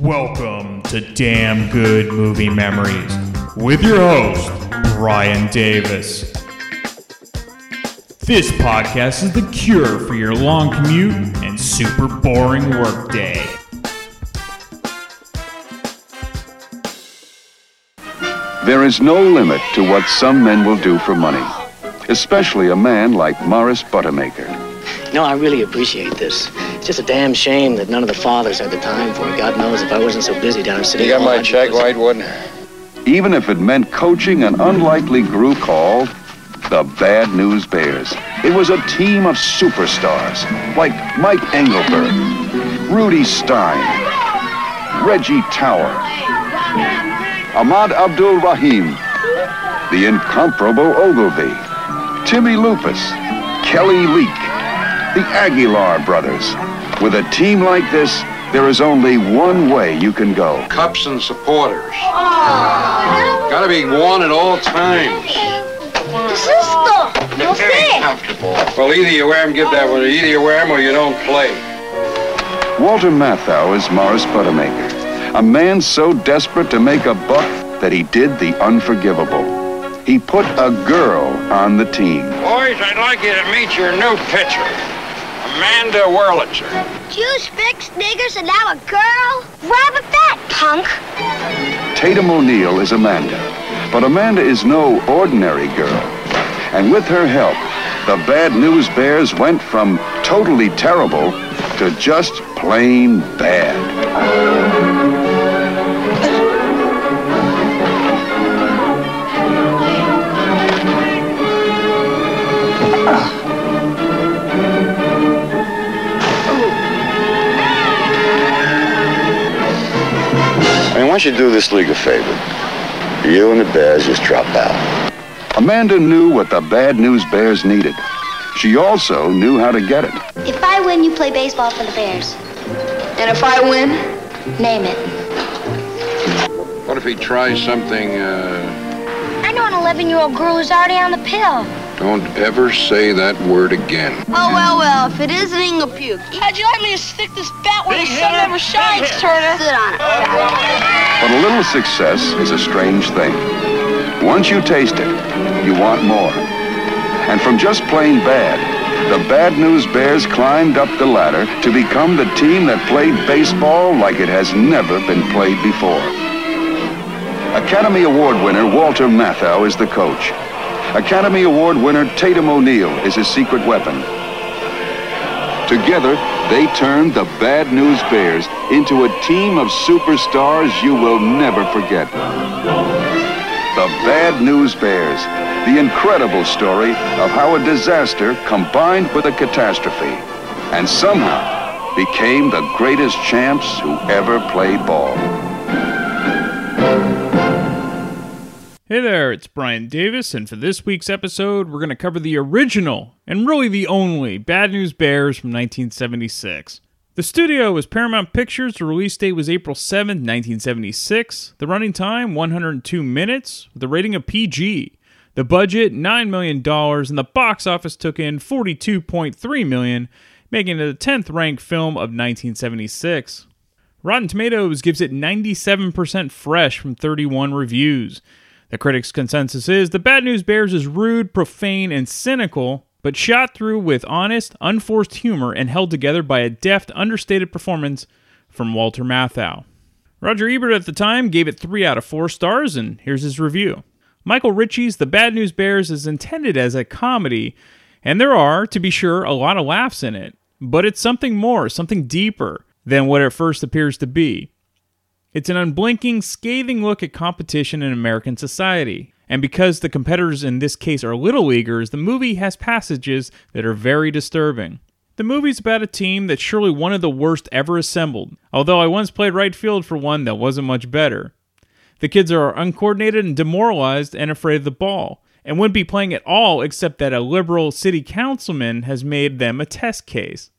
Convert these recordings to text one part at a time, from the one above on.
Welcome to Damn Good Movie Memories with your host, Brian Davis. This podcast is the cure for your long commute and super boring workday. There is no limit to what some men will do for money, especially a man like Morris Buttermaker. No, I really appreciate this. It's just a damn shame that none of the fathers had the time for it. God knows if I wasn't so busy down in City You got Hall, my I'd be check, busy. Whitewood? Even if it meant coaching an unlikely group called the Bad News Bears. It was a team of superstars like Mike Engelberg, Rudy Stein, Reggie Tower, Ahmad Abdul Rahim, the incomparable Ogilvy, Timmy Lupus, Kelly Leak, the Aguilar brothers. With a team like this, there is only one way you can go. Cups and supporters. Gotta be won at all times. Sister, no sé. Comfortable. Well, either you wear wear 'em, give that one. Either you wear 'em or you don't play. Walter Matthau is Morris Buttermaker, a man so desperate to make a buck that he did the unforgivable. He put a girl on the team. Boys, I'd like you to meet your new pitcher, Amanda Wurlitzer. Juice, fix, niggers, and now a girl? Grab a fat punk. Tatum O'Neal is Amanda, but Amanda is no ordinary girl. And with her help, the Bad News Bears went from totally terrible to just plain bad. Why don't you do this league a favor? You and the Bears just drop out. Amanda knew what the Bad News Bears needed. She also knew how to get it. If I win, you play baseball for the Bears. And if I win, Name it. What if he tries something, uh, I know an 11 year old girl who's already on the pill. Don't ever say that word again. oh well, well, if it isn't ain't gonna puke. How'd you like me to stick this bat where the sun never shines, Turner? Sit on it. But a little success is a strange thing. Once you taste it, you want more. And from just plain bad, the Bad News Bears climbed up the ladder to become the team that played baseball like it has never been played before. Academy Award winner Walter Matthau is the coach. Academy Award winner Tatum O'Neal is his secret weapon. Together, they turned the Bad News Bears into a team of superstars you will never forget. The Bad News Bears, the incredible story of how a disaster combined with a catastrophe and somehow became the greatest champs who ever played ball. Hey there, it's Brian Davis, and for this week's episode, we're going to cover the original, and really the only, Bad News Bears from 1976. The studio was Paramount Pictures, the release date was April 7, 1976. The running time, 102 minutes, with a rating of PG. The budget, $9 million, and the box office took in 42.3 million, making it the 10th ranked film of 1976. Rotten Tomatoes gives it 97% fresh from 31 reviews. The critics' consensus is The Bad News Bears is rude, profane, and cynical, but shot through with honest, unforced humor and held together by a deft, understated performance from Walter Matthau. Roger Ebert at the time gave it 3 out of 4 stars, and here's his review. Michael Ritchie's The Bad News Bears is intended as a comedy, and there are, to be sure, a lot of laughs in it, but it's something more, something deeper than what it first appears to be. It's an unblinking, scathing look at competition in American society. And because the competitors in this case are little leaguers, the movie has passages that are very disturbing. The movie's about a team that's surely one of the worst ever assembled, although I once played right field for one that wasn't much better. The kids are uncoordinated and demoralized and afraid of the ball, and wouldn't be playing at all except that a liberal city councilman has made them a test case.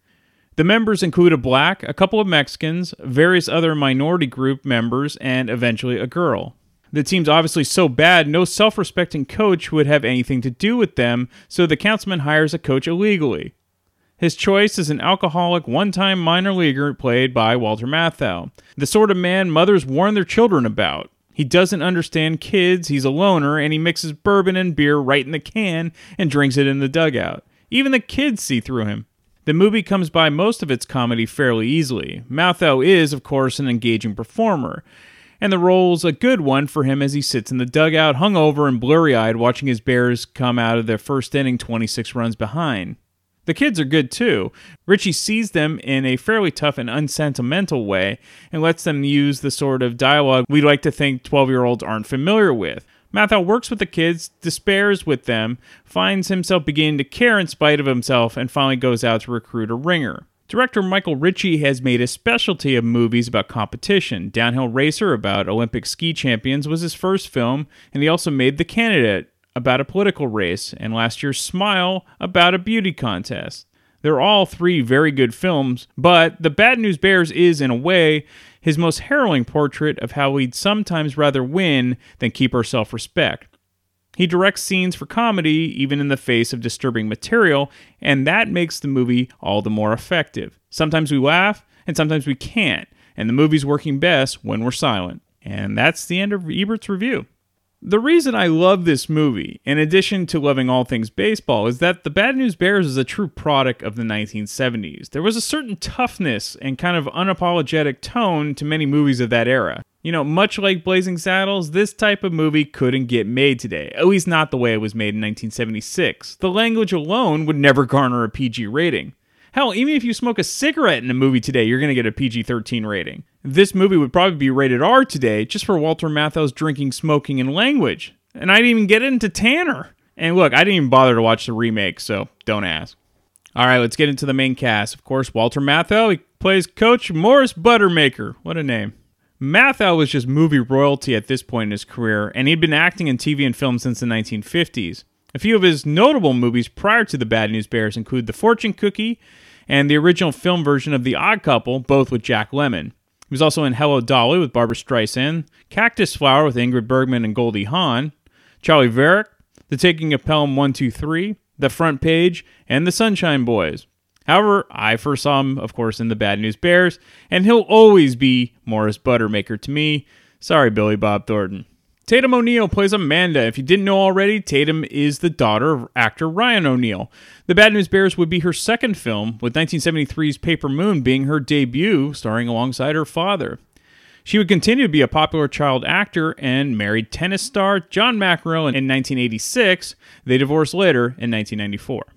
The members include a black, a couple of Mexicans, various other minority group members, and eventually a girl. The team's obviously so bad, no self respecting coach would have anything to do with them, so the councilman hires a coach illegally. His choice is an alcoholic, one time minor leaguer played by Walter Matthau, the sort of man mothers warn their children about. He doesn't understand kids, he's a loner, and he mixes bourbon and beer right in the can and drinks it in the dugout. Even the kids see through him. The movie comes by most of its comedy fairly easily. Matthau is, of course, an engaging performer, and the role's a good one for him as he sits in the dugout, hungover and blurry eyed, watching his Bears come out of their first inning 26 runs behind. The kids are good too. Ritchie sees them in a fairly tough and unsentimental way and lets them use the sort of dialogue we'd like to think 12 year olds aren't familiar with. Matthau works with the kids, despairs with them, finds himself beginning to care in spite of himself, and finally goes out to recruit a ringer. Director Michael Ritchie has made a specialty of movies about competition. Downhill Racer, about Olympic ski champions, was his first film, and he also made The Candidate, about a political race, and last year's Smile about a beauty contest. They're all three very good films, but The Bad News Bears is, in a way, his most harrowing portrait of how we'd sometimes rather win than keep our self respect. He directs scenes for comedy, even in the face of disturbing material, and that makes the movie all the more effective. Sometimes we laugh, and sometimes we can't, and the movie's working best when we're silent. And that's the end of Ebert's review. The reason I love this movie, in addition to loving all things baseball, is that The Bad News Bears is a true product of the 1970s. There was a certain toughness and kind of unapologetic tone to many movies of that era. You know, much like Blazing Saddles, this type of movie couldn't get made today, at least not the way it was made in 1976. The language alone would never garner a PG rating. Hell, even if you smoke a cigarette in a movie today, you're going to get a PG 13 rating. This movie would probably be rated R today just for Walter Matthau's drinking, smoking, and language. And I didn't even get into Tanner. And look, I didn't even bother to watch the remake, so don't ask. All right, let's get into the main cast. Of course, Walter Matthau, he plays Coach Morris Buttermaker. What a name. Matthau was just movie royalty at this point in his career, and he'd been acting in TV and film since the 1950s. A few of his notable movies prior to The Bad News Bears include The Fortune Cookie and the original film version of The Odd Couple, both with Jack Lemmon. He was also in Hello Dolly with Barbra Streisand, Cactus Flower with Ingrid Bergman and Goldie Hawn, Charlie Varrick, The Taking of Pelham 123, The Front Page, and The Sunshine Boys. However, I first saw him, of course, in The Bad News Bears, and he'll always be Morris Buttermaker to me. Sorry, Billy Bob Thornton. Tatum O'Neal plays Amanda. If you didn't know already, Tatum is the daughter of actor Ryan O'Neal. The Bad News Bears would be her second film, with 1973's Paper Moon being her debut, starring alongside her father. She would continue to be a popular child actor and married tennis star John McEnroe in 1986. They divorced later in 1994.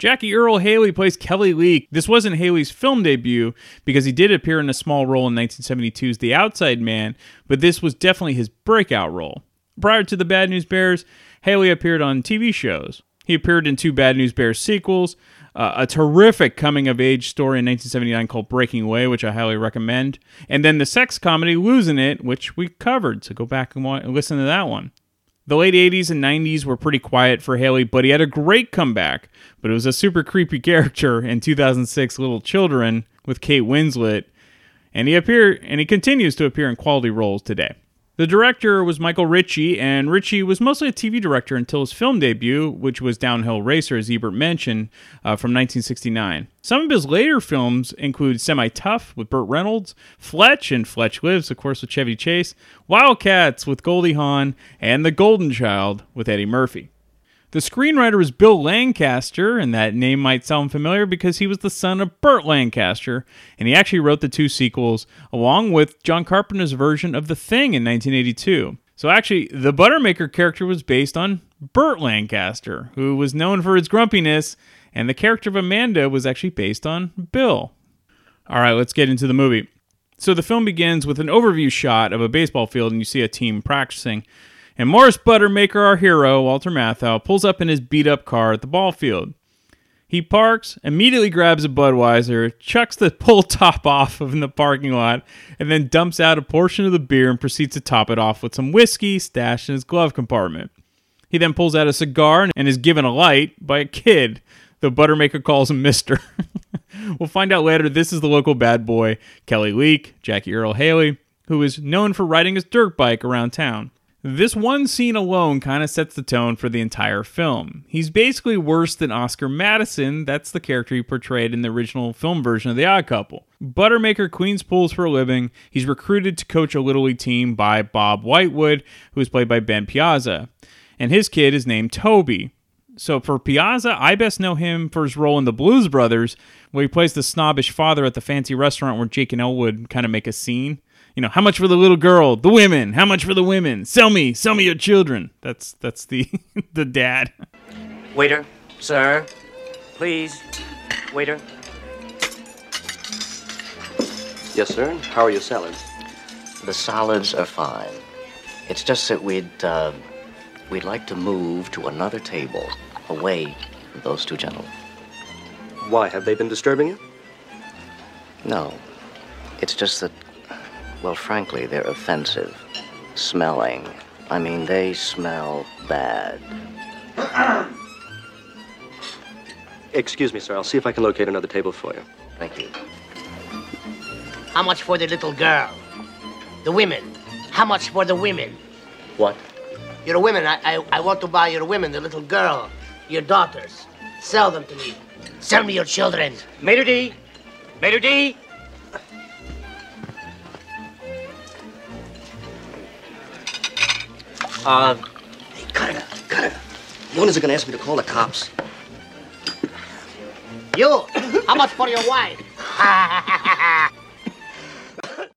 Jackie Earle Haley plays Kelly Leak. This wasn't Haley's film debut because he did appear in a small role in 1972's The Outside Man, but this was definitely his breakout role. Prior to the Bad News Bears, Haley appeared on TV shows. He appeared in two Bad News Bears sequels, uh, a terrific coming of age story in 1979 called Breaking Away, which I highly recommend, and then the sex comedy Losing It, which we covered, so go back and listen to that one. The late 80s and 90s were pretty quiet for Haley, but he had a great comeback. But it was a super creepy character in 2006 Little Children with Kate Winslet, and he appeared and he continues to appear in quality roles today. The director was Michael Ritchie, and Ritchie was mostly a TV director until his film debut, which was Downhill Racer, as Ebert mentioned, uh, from 1969. Some of his later films include Semi Tough with Burt Reynolds, Fletch and Fletch Lives, of course, with Chevy Chase, Wildcats with Goldie Hawn, and The Golden Child with Eddie Murphy. The screenwriter was Bill Lancaster, and that name might sound familiar because he was the son of Burt Lancaster, and he actually wrote the two sequels along with John Carpenter's version of The Thing in 1982. So actually, the Buttermaker character was based on Burt Lancaster, who was known for his grumpiness, and the character of Amanda was actually based on Bill. All right, let's get into the movie. So the film begins with an overview shot of a baseball field, and you see a team practicing. And Morris Buttermaker, our hero, Walter Matthau, pulls up in his beat up car at the ball field. He parks, immediately grabs a Budweiser, chucks the pull top off of in the parking lot, and then dumps out a portion of the beer and proceeds to top it off with some whiskey stashed in his glove compartment. He then pulls out a cigar and is given a light by a kid. The Buttermaker calls him Mister. we'll find out later this is the local bad boy, Kelly Leak, Jackie Earle Haley, who is known for riding his dirt bike around town. This one scene alone kind of sets the tone for the entire film. He's basically worse than Oscar Madison, that's the character he portrayed in the original film version of The Odd Couple. Buttermaker cleans pools for a living. He's recruited to coach a Little League team by Bob Whitewood, who is played by Ben Piazza. And his kid is named Toby. So for Piazza, I best know him for his role in The Blues Brothers, where he plays the snobbish father at the fancy restaurant where Jake and Elwood kind of make a scene you know, how much for the little girl? The women. How much for the women? Sell me, sell me your children. That's that's the the dad. Waiter, sir, please. Waiter. Yes, sir. How are your salads? The solids are fine. It's just that we'd uh, we'd like to move to another table, away from those two gentlemen. Why have they been disturbing you? No, it's just that well, frankly, they're offensive. Smelling. I mean, they smell bad. Excuse me, sir. I'll see if I can locate another table for you. Thank you. How much for the little girl? The women. How much for the women? What? Your women. I, I, I want to buy your women, the little girl, your daughters. Sell them to me. Sell me your children. Mater D. Mater D. Uh, hey, cut it, cut it. When is it gonna ask me to call the cops? You, how much for your wife?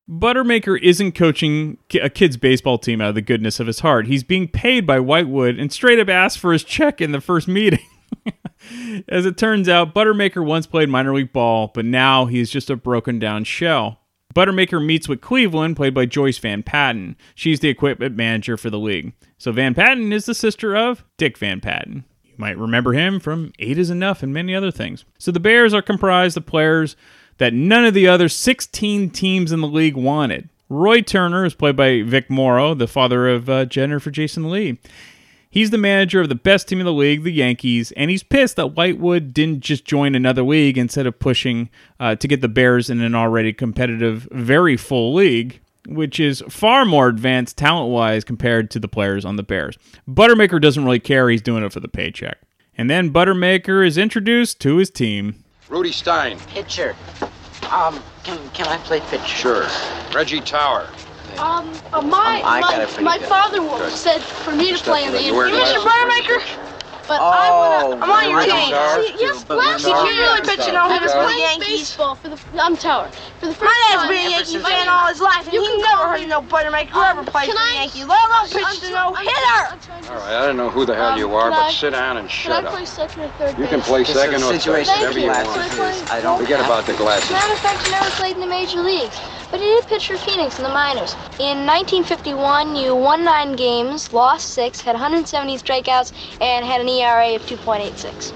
Buttermaker isn't coaching a kid's baseball team out of the goodness of his heart. He's being paid by Whitewood and straight up asked for his check in the first meeting. As it turns out, Buttermaker once played minor league ball, but now he's just a broken down shell. Buttermaker meets with Cleveland, played by Joyce Van Patten. She's the equipment manager for the league. So Van Patten is the sister of Dick Van Patten. You might remember him from Eight is Enough and many other things. So the Bears are comprised of players that none of the other 16 teams in the league wanted. Roy Turner is played by Vic Morrow, the father of uh, Jennifer Jason Leigh. He's the manager of the best team in the league, the Yankees, and he's pissed that Whitewood didn't just join another league instead of pushing uh, to get the Bears in an already competitive, very full league, which is far more advanced talent wise compared to the players on the Bears. Buttermaker doesn't really care, he's doing it for the paycheck. And then Buttermaker is introduced to his team. Rudy Stein. Pitcher. Um, can, can I play pitcher? Sure. Reggie Tower. Um, uh, my I got my, my father said for me to play in the You wear infield. glasses, Mr. Reggie Buttermaker, Bush. but I wanna. I'm on your team. Tower. See, Yes, But last we're year not- you really pitching on Tower. him Tower. playing Yankees. baseball for the. I'm Tower. For the first My dad's time. been a Yankee fan I- all his life, and You he can never heard ahead. no Buttermaker who Um, ever played for the Yankees. Let alone pitch I'm to no hitter. I'm trying to- All right, I don't know who the hell Um, you are, but sit down and Can shut I play up. second or third You can play second or third, situation whatever you Thank you. want. I don't Forget about the As glasses. a matter of fact, he never played in the major leagues, but he did pitch for Phoenix in the minors. In 1951, you won nine games, lost six, had 170 strikeouts, and had an ERA of 2.86.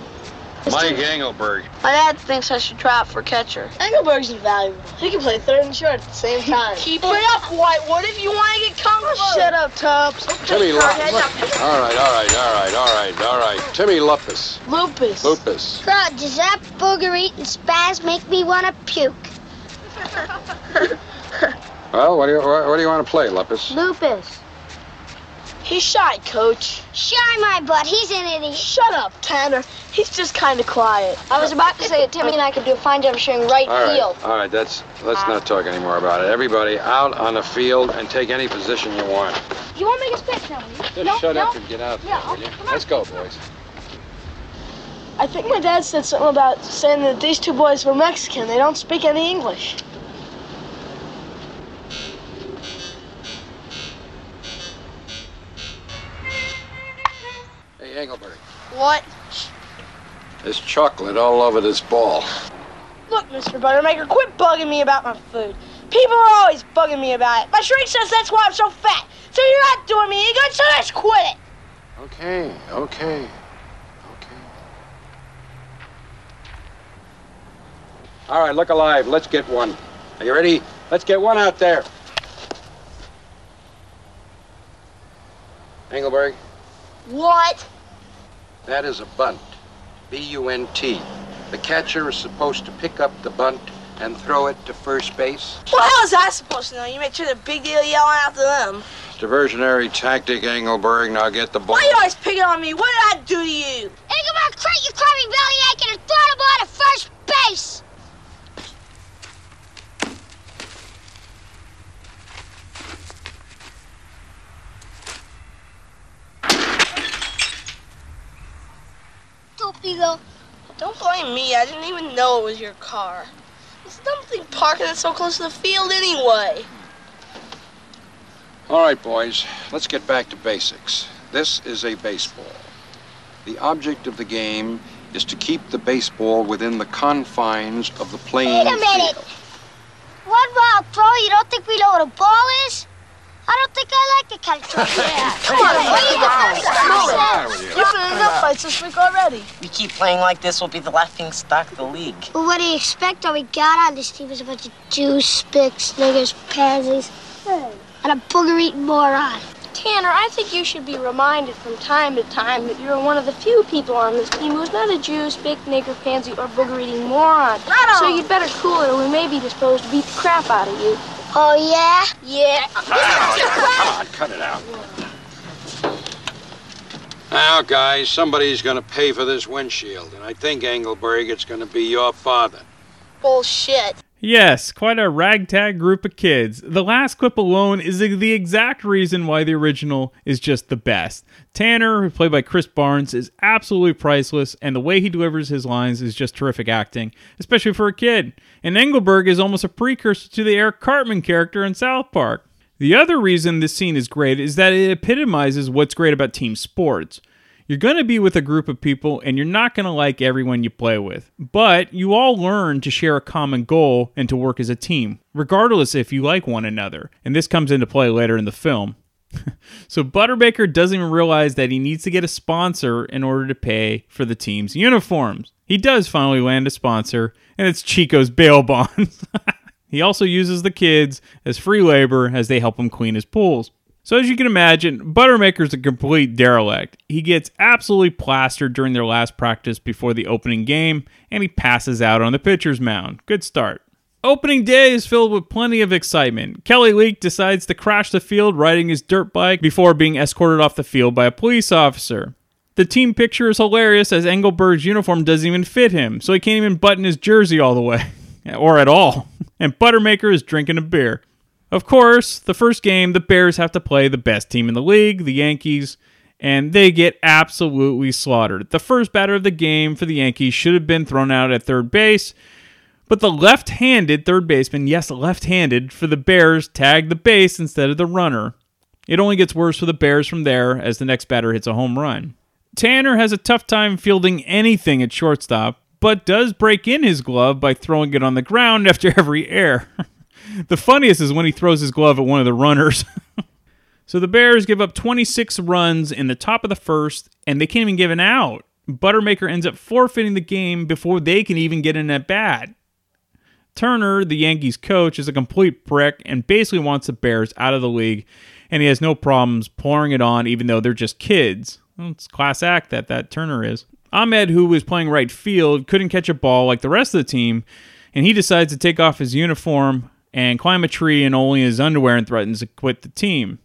Mike Engelberg. My dad thinks I should try out for catcher. Engelberg's invaluable. He can play third and short at the same time. Keep it up, Whitewood, if you want to get kung fu. Oh, shut up, Tubbs. Timmy Luppus. All right, all right, all right, all right, all right. Timmy Luppus. Lupus. Lupus. God, does that booger eating spaz make me want to puke? Well, what do you what, what do you want to play, Luppus? Lupus. He's shy, coach. Shy my butt. He's an idiot. Shut up, Tanner. He's just kind of quiet. I was about to say that Timmy and I could do a fine job showing right All right, field. all right. That's let's not talk anymore about it. Everybody out on the field and take any position you want. You won't make us pitch now, will you? Just no, shut no. up and get out Yeah, there, will you? come on. Let's go, boys. I think my dad said something about saying that these two boys were Mexican. They don't speak any English. Engelberg. What? There's chocolate all over this ball. Look, Mr. Buttermaker, quit bugging me about my food. People are always bugging me about it. My shrink says that's why I'm so fat. So you're not doing me any good, so let's quit it. Okay, okay, okay. All right, look alive. Let's get one. Are you ready? Let's get one out there. Engelberg, What? That is a bunt. B-U-N-T. The catcher is supposed to pick up the bunt, and throw it to first base? Well, how was I supposed to know? You made such a big deal yelling after them. Diversionary tactic, Engelberg. Now get the ball. Why are you always picking on me? What did I do to you? Engelberg, quit your crummy bellyache and throw the ball to first base! Stupido. Don't blame me. I didn't even know it was your car. It's something parking it so close to the field anyway. All right, boys, let's get back to basics. This is a baseball. The object of the game is to keep the baseball within the confines of the playing field. Wait a minute. field. One ball throw, you don't think we know what a ball is? I don't think I like the catcher. yeah. Come on, what you You've been in enough fights this week already. We keep playing like this, we'll be the laughing stock of the league. Well, what do you expect? All we got on this team is a bunch of Jews, spicks, niggers, pansies, and a booger-eating moron. Tanner, I think you should be reminded from time to time that you're one of the few people on this team who's not a Jew, spick, nigger, pansy, or booger-eating moron. So you'd better cool it or we may be disposed to beat the crap out of you. Oh, yeah? Yeah. Come on, cut it out. Now, guys, somebody's going to pay for this windshield, and I think, Engelberg, it's going to be your father. Bullshit. Yes, quite a ragtag group of kids. The last clip alone is the exact reason why the original is just the best. Tanner, played by Chris Barnes, is absolutely priceless, and the way he delivers his lines is just terrific acting, especially for a kid. And Engelberg is almost a precursor to the Eric Cartman character in South Park. The other reason this scene is great is that it epitomizes what's great about team sports. You're going to be with a group of people and you're not going to like everyone you play with. But you all learn to share a common goal and to work as a team, regardless if you like one another. And this comes into play later in the film. so Butterbaker doesn't even realize that he needs to get a sponsor in order to pay for the team's uniforms. He does finally land a sponsor, and it's Chico's bail bonds. he also uses the kids as free labor as they help him clean his pools. So as you can imagine, Buttermaker's a complete derelict. He gets absolutely plastered during their last practice before the opening game, and he passes out on the pitcher's mound. Good start. Opening day is filled with plenty of excitement. Kelly Leak decides to crash the field riding his dirt bike before being escorted off the field by a police officer. The team picture is hilarious as Engelberg's uniform doesn't even fit him, so he can't even button his jersey all the way, or at all. And Buttermaker is drinking a beer. Of course, the first game, the Bears have to play the best team in the league, the Yankees, and they get absolutely slaughtered. The first batter of the game for the Yankees should have been thrown out at third base, but the left handed third baseman, yes, left handed, for the Bears tagged the base instead of the runner. It only gets worse for the Bears from there as the next batter hits a home run. Tanner has a tough time fielding anything at shortstop, but does break in his glove by throwing it on the ground after every air. The funniest is when he throws his glove at one of the runners. so the Bears give up 26 runs in the top of the first, and they can't even give an out. Buttermaker ends up forfeiting the game before they can even get in at bat. Turner, the Yankees coach, is a complete prick and basically wants the Bears out of the league, and he has no problems pouring it on even though they're just kids. Well, it's class act that that Turner is. Ahmed, who was playing right field, couldn't catch a ball like the rest of the team, and he decides to take off his uniform and climb a tree in only his underwear and threatens to quit the team.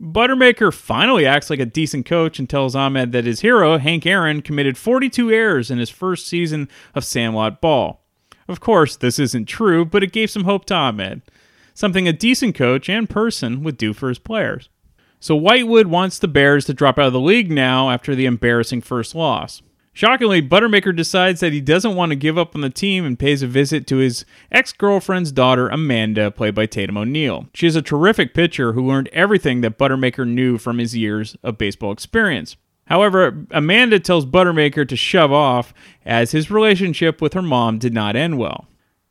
Buttermaker finally acts like a decent coach and tells Ahmed that his hero, Hank Aaron, committed 42 errors in his first season of Sandlot Ball. Of course, this isn't true, but it gave some hope to Ahmed, something a decent coach and person would do for his players. So Whitewood wants the Bears to drop out of the league now after the embarrassing first loss. Shockingly, Buttermaker decides that he doesn't want to give up on the team and pays a visit to his ex girlfriend's daughter, Amanda, played by Tatum O'Neal. She is a terrific pitcher who learned everything that Buttermaker knew from his years of baseball experience. However, Amanda tells Buttermaker to shove off as his relationship with her mom did not end well.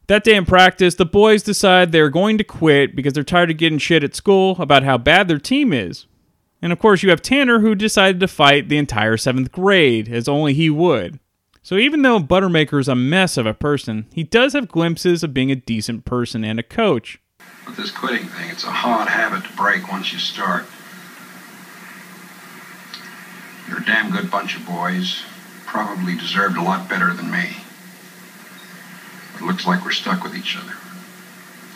That day in practice, the boys decide they're going to quit because they're tired of getting shit at school about how bad their team is. And of course, you have Tanner who decided to fight the entire seventh grade, as only he would. So even though Buttermaker's a mess of a person, he does have glimpses of being a decent person and a coach. With this quitting thing, it's a hard habit to break once you start. You're a damn good bunch of boys. Probably deserved a lot better than me. But It looks like we're stuck with each other.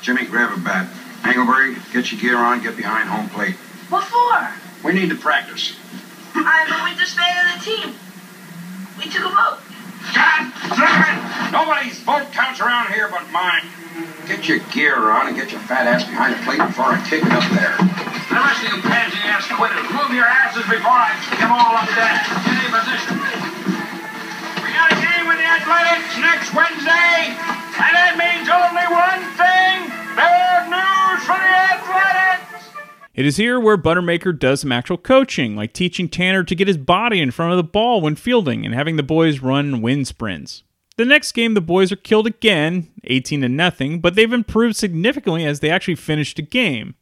Jimmy, grab a bat. Engelberg, get your gear on, get behind home plate. What for? We need to practice. I but we just made the team. We took a vote. God damn it! Nobody's vote counts around here but mine. Get your gear on and get your fat ass behind the plate before I kick it up there. The rest of you pansy ass quitters, move your asses before I kick them all up there. In any position. We got a game with the Athletics next Wednesday, and that means only one thing: bad news for the Athletics. It is here where Buttermaker does some actual coaching, like teaching Tanner to get his body in front of the ball when fielding and having the boys run wind sprints. The next game, the boys are killed again, 18 to nothing, but they've improved significantly as they actually finished the game.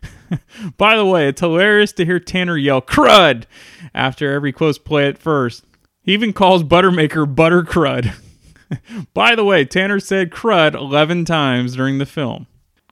By the way, it's hilarious to hear Tanner yell "crud" after every close play at first. He even calls Buttermaker Butter Crud. By the way, Tanner said crud 11 times during the film.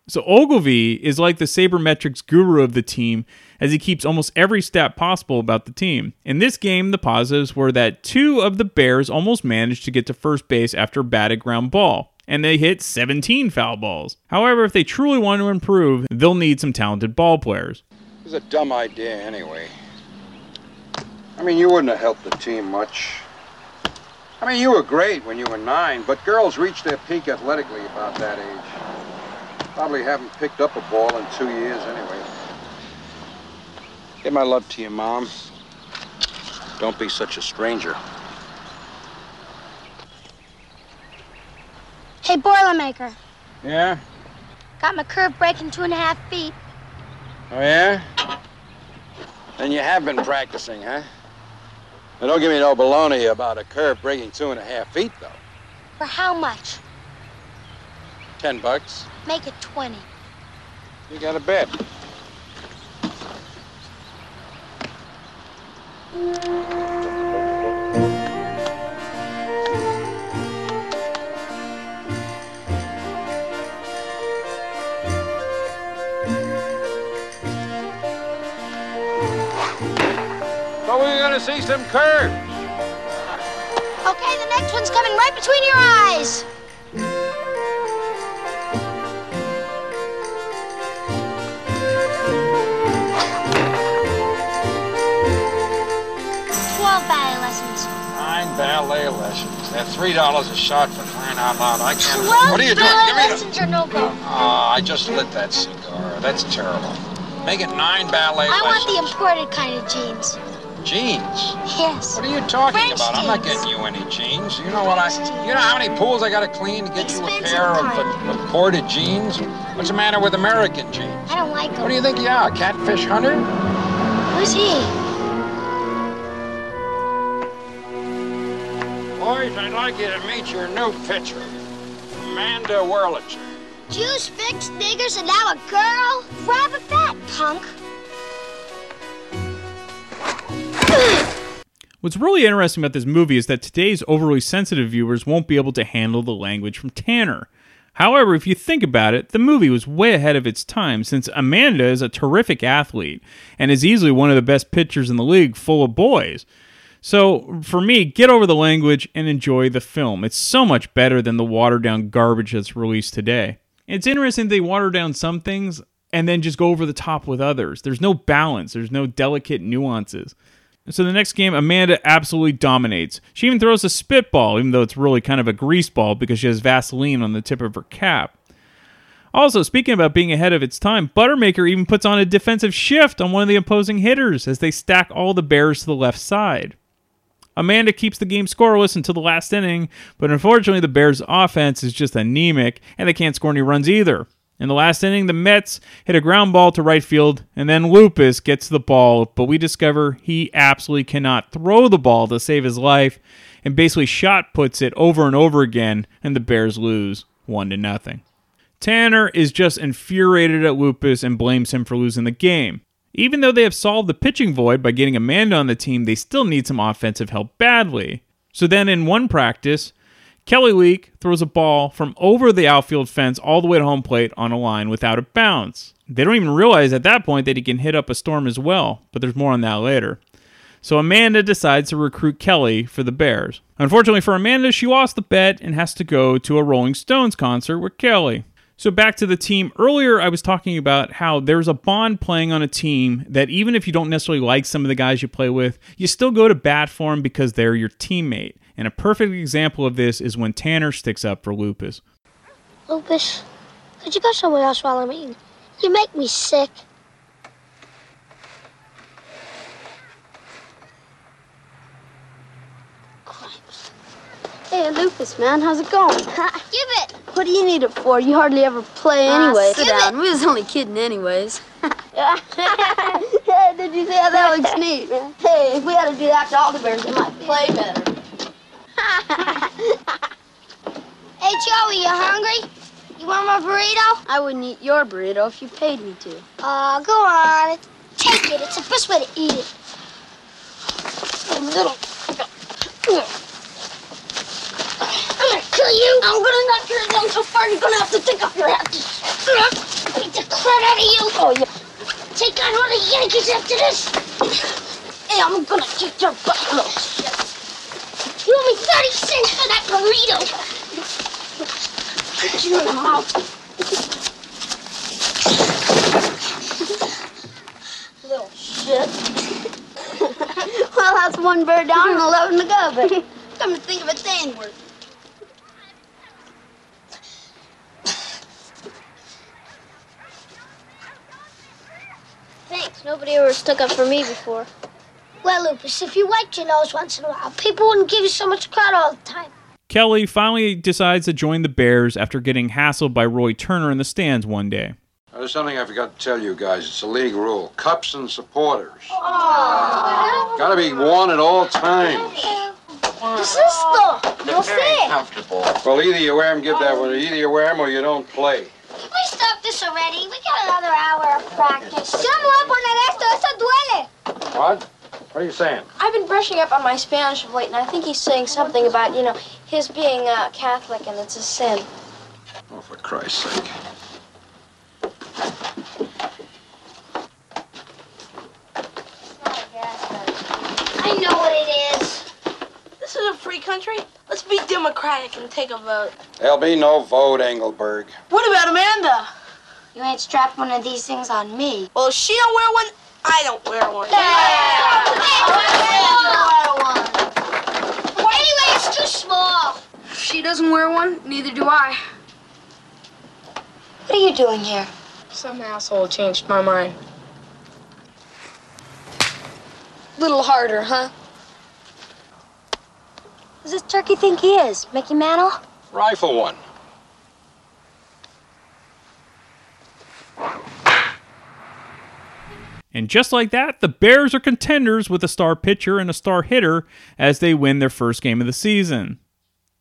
So Ogilvy is like the sabermetrics guru of the team as he keeps almost every stat possible about the team. In this game, the positives were that two of the Bears almost managed to get to first base after a batted ground ball, and they hit 17 foul balls. However, if they truly want to improve, they'll need some talented ball players. It was a dumb idea anyway. I mean, you wouldn't have helped the team much. I mean, you were great when you were nine, but girls reach their peak athletically about that age. Probably haven't picked up a ball in two years anyway. Give my love to your mom. Don't be such a stranger. Hey, Boilermaker. Yeah? Got my curve breaking two and a half feet. Oh, yeah? Then you have been practicing, huh? Now, don't give me no baloney about a curve breaking two and a half feet, though. For how much? Ten bucks. Make it 20. You got a bet. So we're gonna see some curves. Okay, the next one's coming right between your eyes. Ballet lessons. That's three dollars a shot for crying out loud. I can't. Twelve what are you doing? Give me lessons no go. Ah, I just lit that cigar. That's terrible. Make it nine ballet I want the imported kind of jeans. jeans. Yes. What are you talking French about? I'm not getting you any jeans. You know what I? You know how many pools I got to clean to get you a pair of kind. imported jeans? What's the matter with American jeans? I don't like them. What do you think you are, a Catfish Hunter? Who's he? Boys, I'd like you to meet your new pitcher, Amanda Wurlitzer. Jews, fixed niggers, and now a girl? Grab a bat, punk. What's really interesting about this movie is that today's overly sensitive viewers won't be able to handle the language from Tanner. However, if you think about it, the movie was way ahead of its time since Amanda is a terrific athlete and is easily one of the best pitchers in the league full of boys. So, for me, get over the language and enjoy the film. It's so much better than the watered down garbage that's released today. It's interesting they water down some things and then just go over the top with others. There's no balance, there's no delicate nuances. So the next game, Amanda absolutely dominates. She even throws a spitball, even though it's really kind of a grease ball because she has Vaseline on the tip of her cap. Also, speaking about being ahead of its time, Buttermaker even puts on a defensive shift on one of the opposing hitters as they stack all the Bears to the left side. Amanda keeps the game scoreless until the last inning, but unfortunately, the Bears' offense is just anemic and they can't score any runs either. In the last inning, the Mets hit a ground ball to right field, and then Lupus gets the ball, but we discover he absolutely cannot throw the ball to save his life, and basically shot puts it over and over again, and the Bears lose one to nothing. Tanner is just infuriated at Lupus and blames him for losing the game. Even though they have solved the pitching void by getting Amanda on the team, they still need some offensive help badly. So then, in one practice, Kelly Leak throws a ball from over the outfield fence all the way to home plate on a line without a bounce. They don't even realize at that point that he can hit up a storm as well, but there's more on that later. So Amanda decides to recruit Kelly for the Bears. Unfortunately for Amanda, she lost the bet and has to go to a Rolling Stones concert with Kelly. So back to the team. Earlier, I was talking about how there's a bond playing on a team that even if you don't necessarily like some of the guys you play with, you still go to bat for them because they're your teammate. And a perfect example of this is when Tanner sticks up for Lupus. Lupus, could you go somewhere else while I'm eating? You make me sick. Hey, Lupus, man, how's it going? Give it. What do you need it for? You hardly ever play anyway. sit down. We was only kidding anyways. hey, Did you see how that looks neat? Hey, if we had to do that to all the bears, they might play better. Hey, Joey, you hungry? You want my burrito? I wouldn't eat your burrito if you paid me to. Uh, go on. Take it. It's the best way to eat it. A little. I'm gonna kill you. I'm gonna knock your down so far you're gonna have to take off your hat. Beat the crap out of you. Oh, yeah. Take on all the Yankees after this. Hey, I'm gonna kick your butt. Shit. You owe me 30 cents for that burrito. Put you in the mouth. Little shit. well, that's one bird down and 11 to go, but come to think of it, they ain't worth Thanks. Nobody ever stuck up for me before. Well, Lupus, if you wiped your nose once in a while, people wouldn't give you so much crud all the time. Kelly finally decides to join the Bears after getting hassled by Roy Turner in the stands one day. There's something I forgot to tell you guys. It's a league rule. Cups and supporters. Gotta be worn at all times. Sister, They're very comfortable. Well, either you wear them, give that one. Either you wear them or you don't play. Can we stop this already? We got another hour of practice. Yo me voy a poner esto. Eso duele. What? What are you saying? I've been brushing up on my Spanish of late, and I think he's saying something about, you know, his being uh, Catholic and it's a sin. Oh, for Christ's sake. I know what it is. This is a free country. Let's be democratic and take a vote. There'll be no vote, Engelberg. What about Amanda? You ain't strapped one of these things on me. Well, if she don't wear one, I don't wear one. Anyway, it's too small. If she doesn't wear one, neither do I. What are you doing here? Some asshole changed my mind. Little harder, huh? Who's this turkey think he is? Mickey Mantle? Rifle one. And just like that, the Bears are contenders with a star pitcher and a star hitter as they win their first game of the season.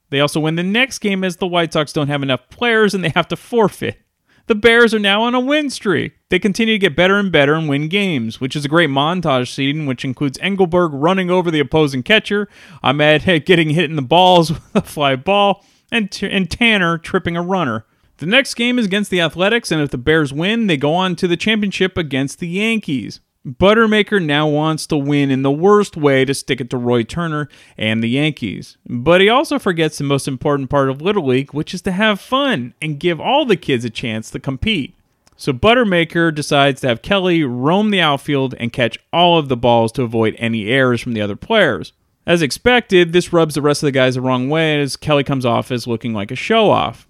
They also win the next game as the White Sox don't have enough players and they have to forfeit. The Bears are now on a win streak. They continue to get better and better and win games, which is a great montage scene, which includes Engelberg running over the opposing catcher, Ahmed getting hit in the balls with a fly ball, and, T- and Tanner tripping a runner. The next game is against the Athletics, and if the Bears win, they go on to the championship against the Yankees. Buttermaker now wants to win in the worst way to stick it to Roy Turner and the Yankees. But he also forgets the most important part of Little League, which is to have fun and give all the kids a chance to compete. So Buttermaker decides to have Kelly roam the outfield and catch all of the balls to avoid any errors from the other players. As expected, this rubs the rest of the guys the wrong way as Kelly comes off as looking like a show off.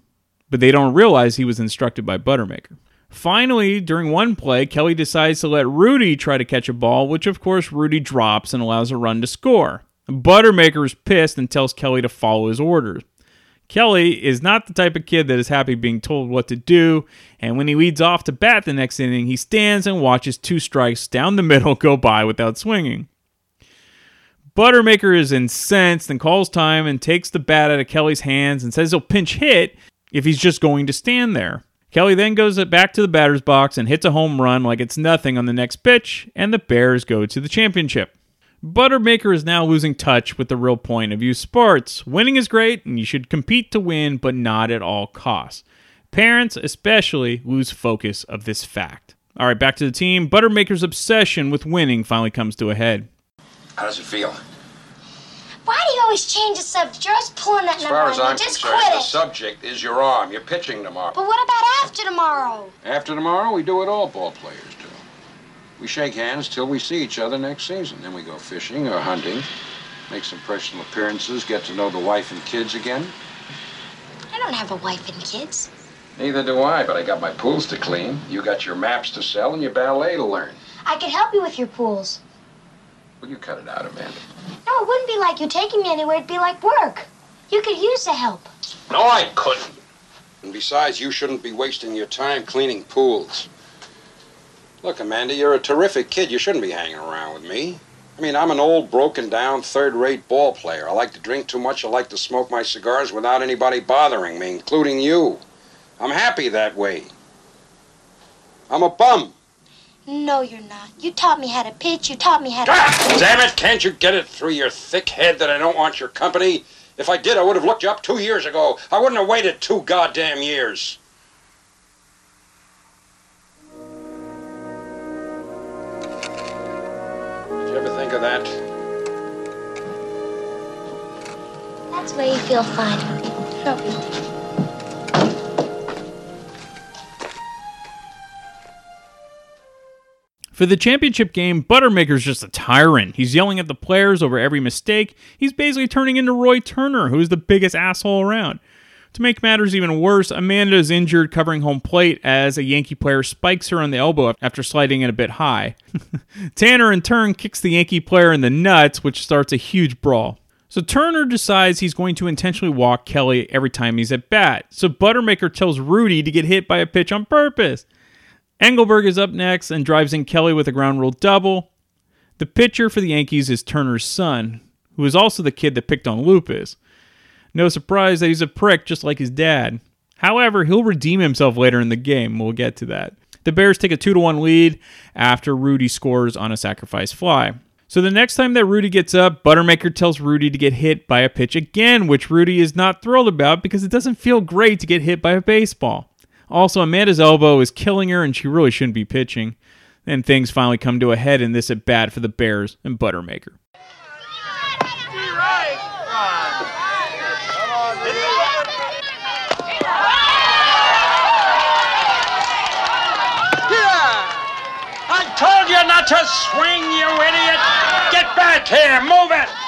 But they don't realize he was instructed by Buttermaker. Finally, during one play, Kelly decides to let Rudy try to catch a ball, which of course Rudy drops and allows a run to score. Buttermaker is pissed and tells Kelly to follow his orders. Kelly is not the type of kid that is happy being told what to do, and when he leads off to bat the next inning, he stands and watches two strikes down the middle go by without swinging. Buttermaker is incensed and calls time and takes the bat out of Kelly's hands and says he'll pinch hit if he's just going to stand there. Kelly then goes back to the batter's box and hits a home run like it's nothing on the next pitch, and the Bears go to the championship. Buttermaker is now losing touch with the real point of youth sports. Winning is great, and you should compete to win, but not at all costs. Parents, especially, lose focus of this fact. All right, back to the team. Buttermaker's obsession with winning finally comes to a head. How does it feel? Why do you always change the subject? You're always pulling that As number far as. I'm Just concerned, quit the it. subject is your arm. You're pitching tomorrow. But what about after tomorrow? After tomorrow, we do what all ball players do. We shake hands till we see each other next season. Then we go fishing or hunting, make some personal appearances, get to know the wife and kids again. I don't have a wife and kids. Neither do I, but I got my pools to clean. You got your maps to sell and your ballet to learn. I could help you with your pools. Will you cut it out, Amanda? No, it wouldn't be like you taking me anywhere. It'd be like work. You could use the help. No, I couldn't. And besides, you shouldn't be wasting your time cleaning pools. Look, Amanda, you're a terrific kid. You shouldn't be hanging around with me. I mean, I'm an old, broken down, third rate ball player. I like to drink too much. I like to smoke my cigars without anybody bothering me, including you. I'm happy that way. I'm a bum. No, you're not. You taught me how to pitch. You taught me how to. Ah, damn it! Can't you get it through your thick head that I don't want your company? If I did, I would have looked you up two years ago. I wouldn't have waited two goddamn years. Did you ever think of that? That's where you feel fine. No For the championship game, Buttermaker's just a tyrant. He's yelling at the players over every mistake. He's basically turning into Roy Turner, who's the biggest asshole around. To make matters even worse, Amanda is injured covering home plate as a Yankee player spikes her on the elbow after sliding it a bit high. Tanner, in turn, kicks the Yankee player in the nuts, which starts a huge brawl. So Turner decides he's going to intentionally walk Kelly every time he's at bat. So Buttermaker tells Rudy to get hit by a pitch on purpose. Engelberg is up next and drives in Kelly with a ground rule double. The pitcher for the Yankees is Turner's son, who is also the kid that picked on Lupus. No surprise that he's a prick just like his dad. However, he'll redeem himself later in the game. We'll get to that. The Bears take a 2 to 1 lead after Rudy scores on a sacrifice fly. So the next time that Rudy gets up, Buttermaker tells Rudy to get hit by a pitch again, which Rudy is not thrilled about because it doesn't feel great to get hit by a baseball. Also, Amanda's elbow is killing her and she really shouldn't be pitching. Then things finally come to a head in this at bat for the Bears and Buttermaker. I told you not to swing, you idiot! Get back here! Move it!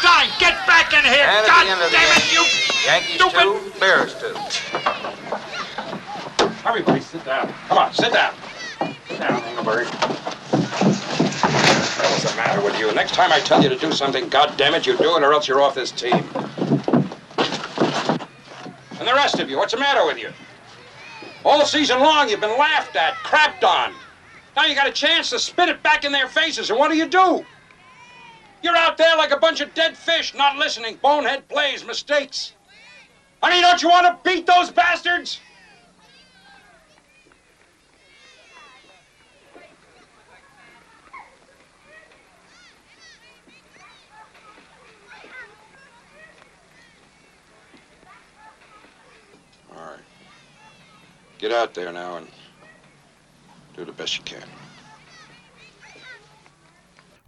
Hey, Stein, get back in here! And God the end of the damn it, inning, you Yankees stupid! two, Bears two. Everybody sit down. Come on, sit down. Sit down, Engelberg. What's the matter with you? Next time I tell you to do something, God damn it, you do it or else you're off this team. And the rest of you, what's the matter with you? All season long you've been laughed at, crapped on. Now you got a chance to spit it back in their faces, and what do you do? You're out there like a bunch of dead fish, not listening, bonehead plays, mistakes. Honey, don't you want to beat those bastards? All right. Get out there now and do the best you can.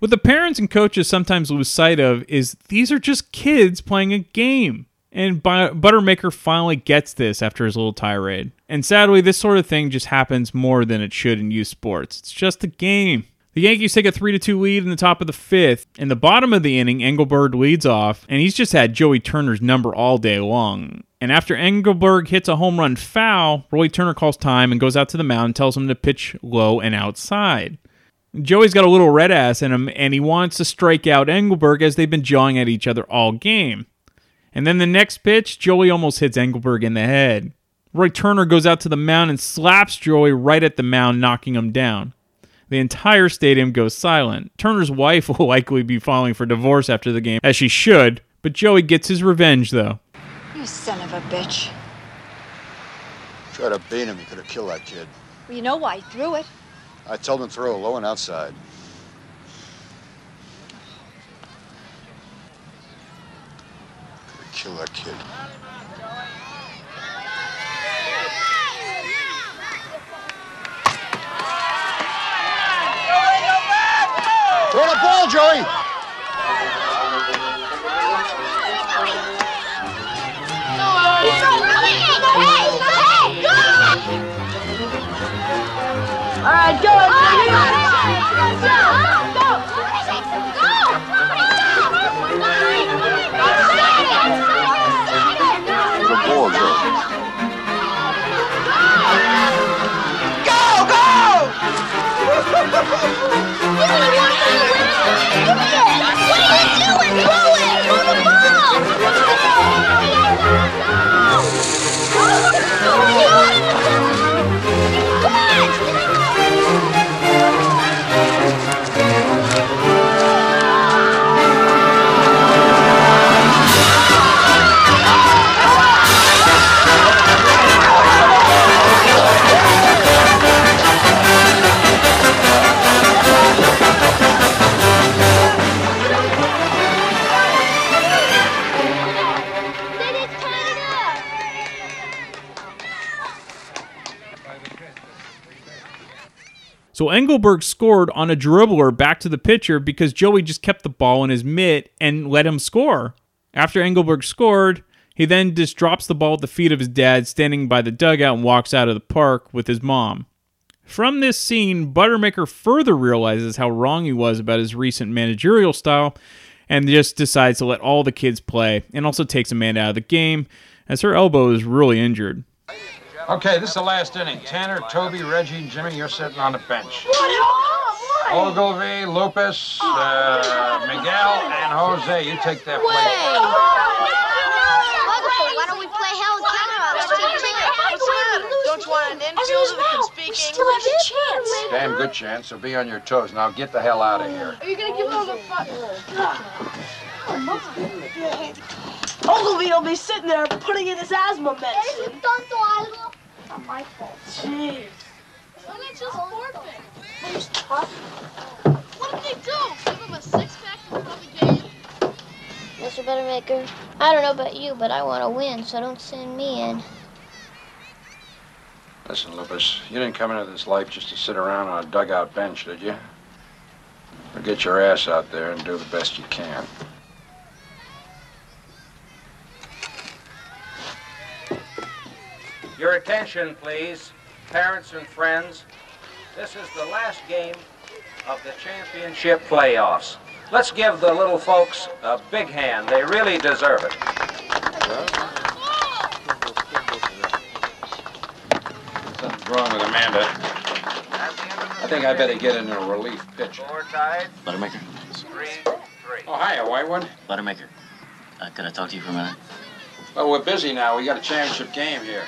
What the parents and coaches sometimes lose sight of is these are just kids playing a game. And Buttermaker finally gets this after his little tirade. And sadly, this sort of thing just happens more than it should in youth sports. It's just a game. The Yankees take a 3 2 lead in the top of the fifth. In the bottom of the inning, Engelberg leads off, and he's just had Joey Turner's number all day long. And after Engelberg hits a home run foul, Roy Turner calls time and goes out to the mound and tells him to pitch low and outside. Joey's got a little red ass in him, and he wants to strike out Engelberg as they've been jawing at each other all game. And then the next pitch, Joey almost hits Engelberg in the head. Roy Turner goes out to the mound and slaps Joey right at the mound, knocking him down. The entire stadium goes silent. Turner's wife will likely be filing for divorce after the game, as she should, but Joey gets his revenge, though. You son of a bitch. Try to beat him, you could have killed that kid. Well, you know why he threw it. I told him throw low and outside. Kill that kid. Throw it Joey? All right, go. The So Engelberg scored on a dribbler back to the pitcher because Joey just kept the ball in his mitt and let him score. After Engelberg scored, he then just drops the ball at the feet of his dad standing by the dugout and walks out of the park with his mom. From this scene, Buttermaker further realizes how wrong he was about his recent managerial style and just decides to let all the kids play and also takes Amanda out of the game as her elbow is really injured. Okay, this is the last inning. Tanner, Toby, Reggie, and Jimmy, you're sitting on the bench. Ogilvy, Lupus, uh, Miguel, and Jose, you take their place. Why don't we play Hell Don't you want an infielder that can speak English? Still have a chance. Damn good chance, so be on your toes. Now get the hell out of here. Are you gonna give him the fuck? Ogilvy will be sitting there putting in his asthma medicine. Not my fault. Jeez. Why not just forfeit? He's tough. What did they do? Give him a six pack before the game? Mr. Buttermaker, I don't know about you, but I want to win, so don't send me in. Listen, Lupus, you didn't come into this life just to sit around on a dugout bench, did you? Or get your ass out there and do the best you can. Your attention, please, parents and friends. This is the last game of the championship playoffs. Let's give the little folks a big hand. They really deserve it. Something's wrong with Amanda. I think I better get in a relief pitch. Four tied, Buttermaker. three, three. Oh, hiya, white one. Buttermaker. Uh, could I talk to you for a minute? Well, we're busy now. We got a championship game here.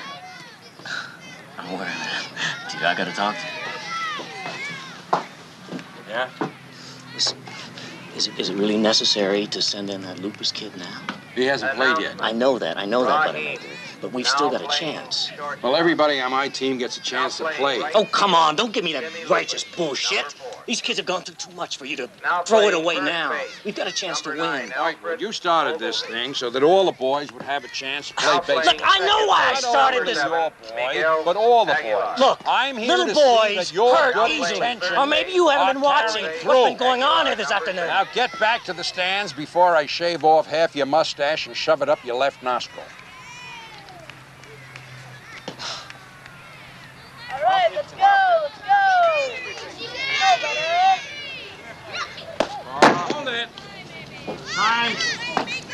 I'm aware of that. Do you, I gotta talk to you. Yeah? Listen, is it, is it really necessary to send in that lupus kid now? He hasn't played yet. I know that. I know that, Buttermaker. But we've still got a chance. Well, everybody on my team gets a chance to play. Oh, come on. Don't give me that righteous bullshit. These kids have gone through too much for you to throw it away now. We've got a chance to win. Right, well, you started this thing so that all the boys would have a chance to play baseball. Look, I know why I started this. Your boys, but all the boys. Look, I'm here little to boys see that your hurt good easily. intentions Or maybe you haven't been watching what's been going on here this afternoon. Now get back to the stands before I shave off half your mustache and shove it up your left nostril. Right, let's go. Let's go. Hold it. Time.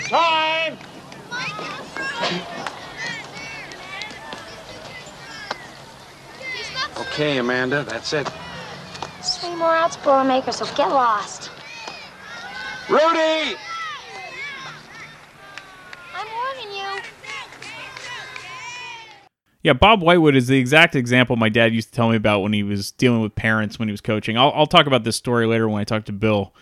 Time. Okay, Amanda, that's it. Three more outs, Boilermaker, so get lost. Rudy! I'm warning you. Yeah, Bob Whitewood is the exact example my dad used to tell me about when he was dealing with parents when he was coaching. I'll, I'll talk about this story later when I talk to Bill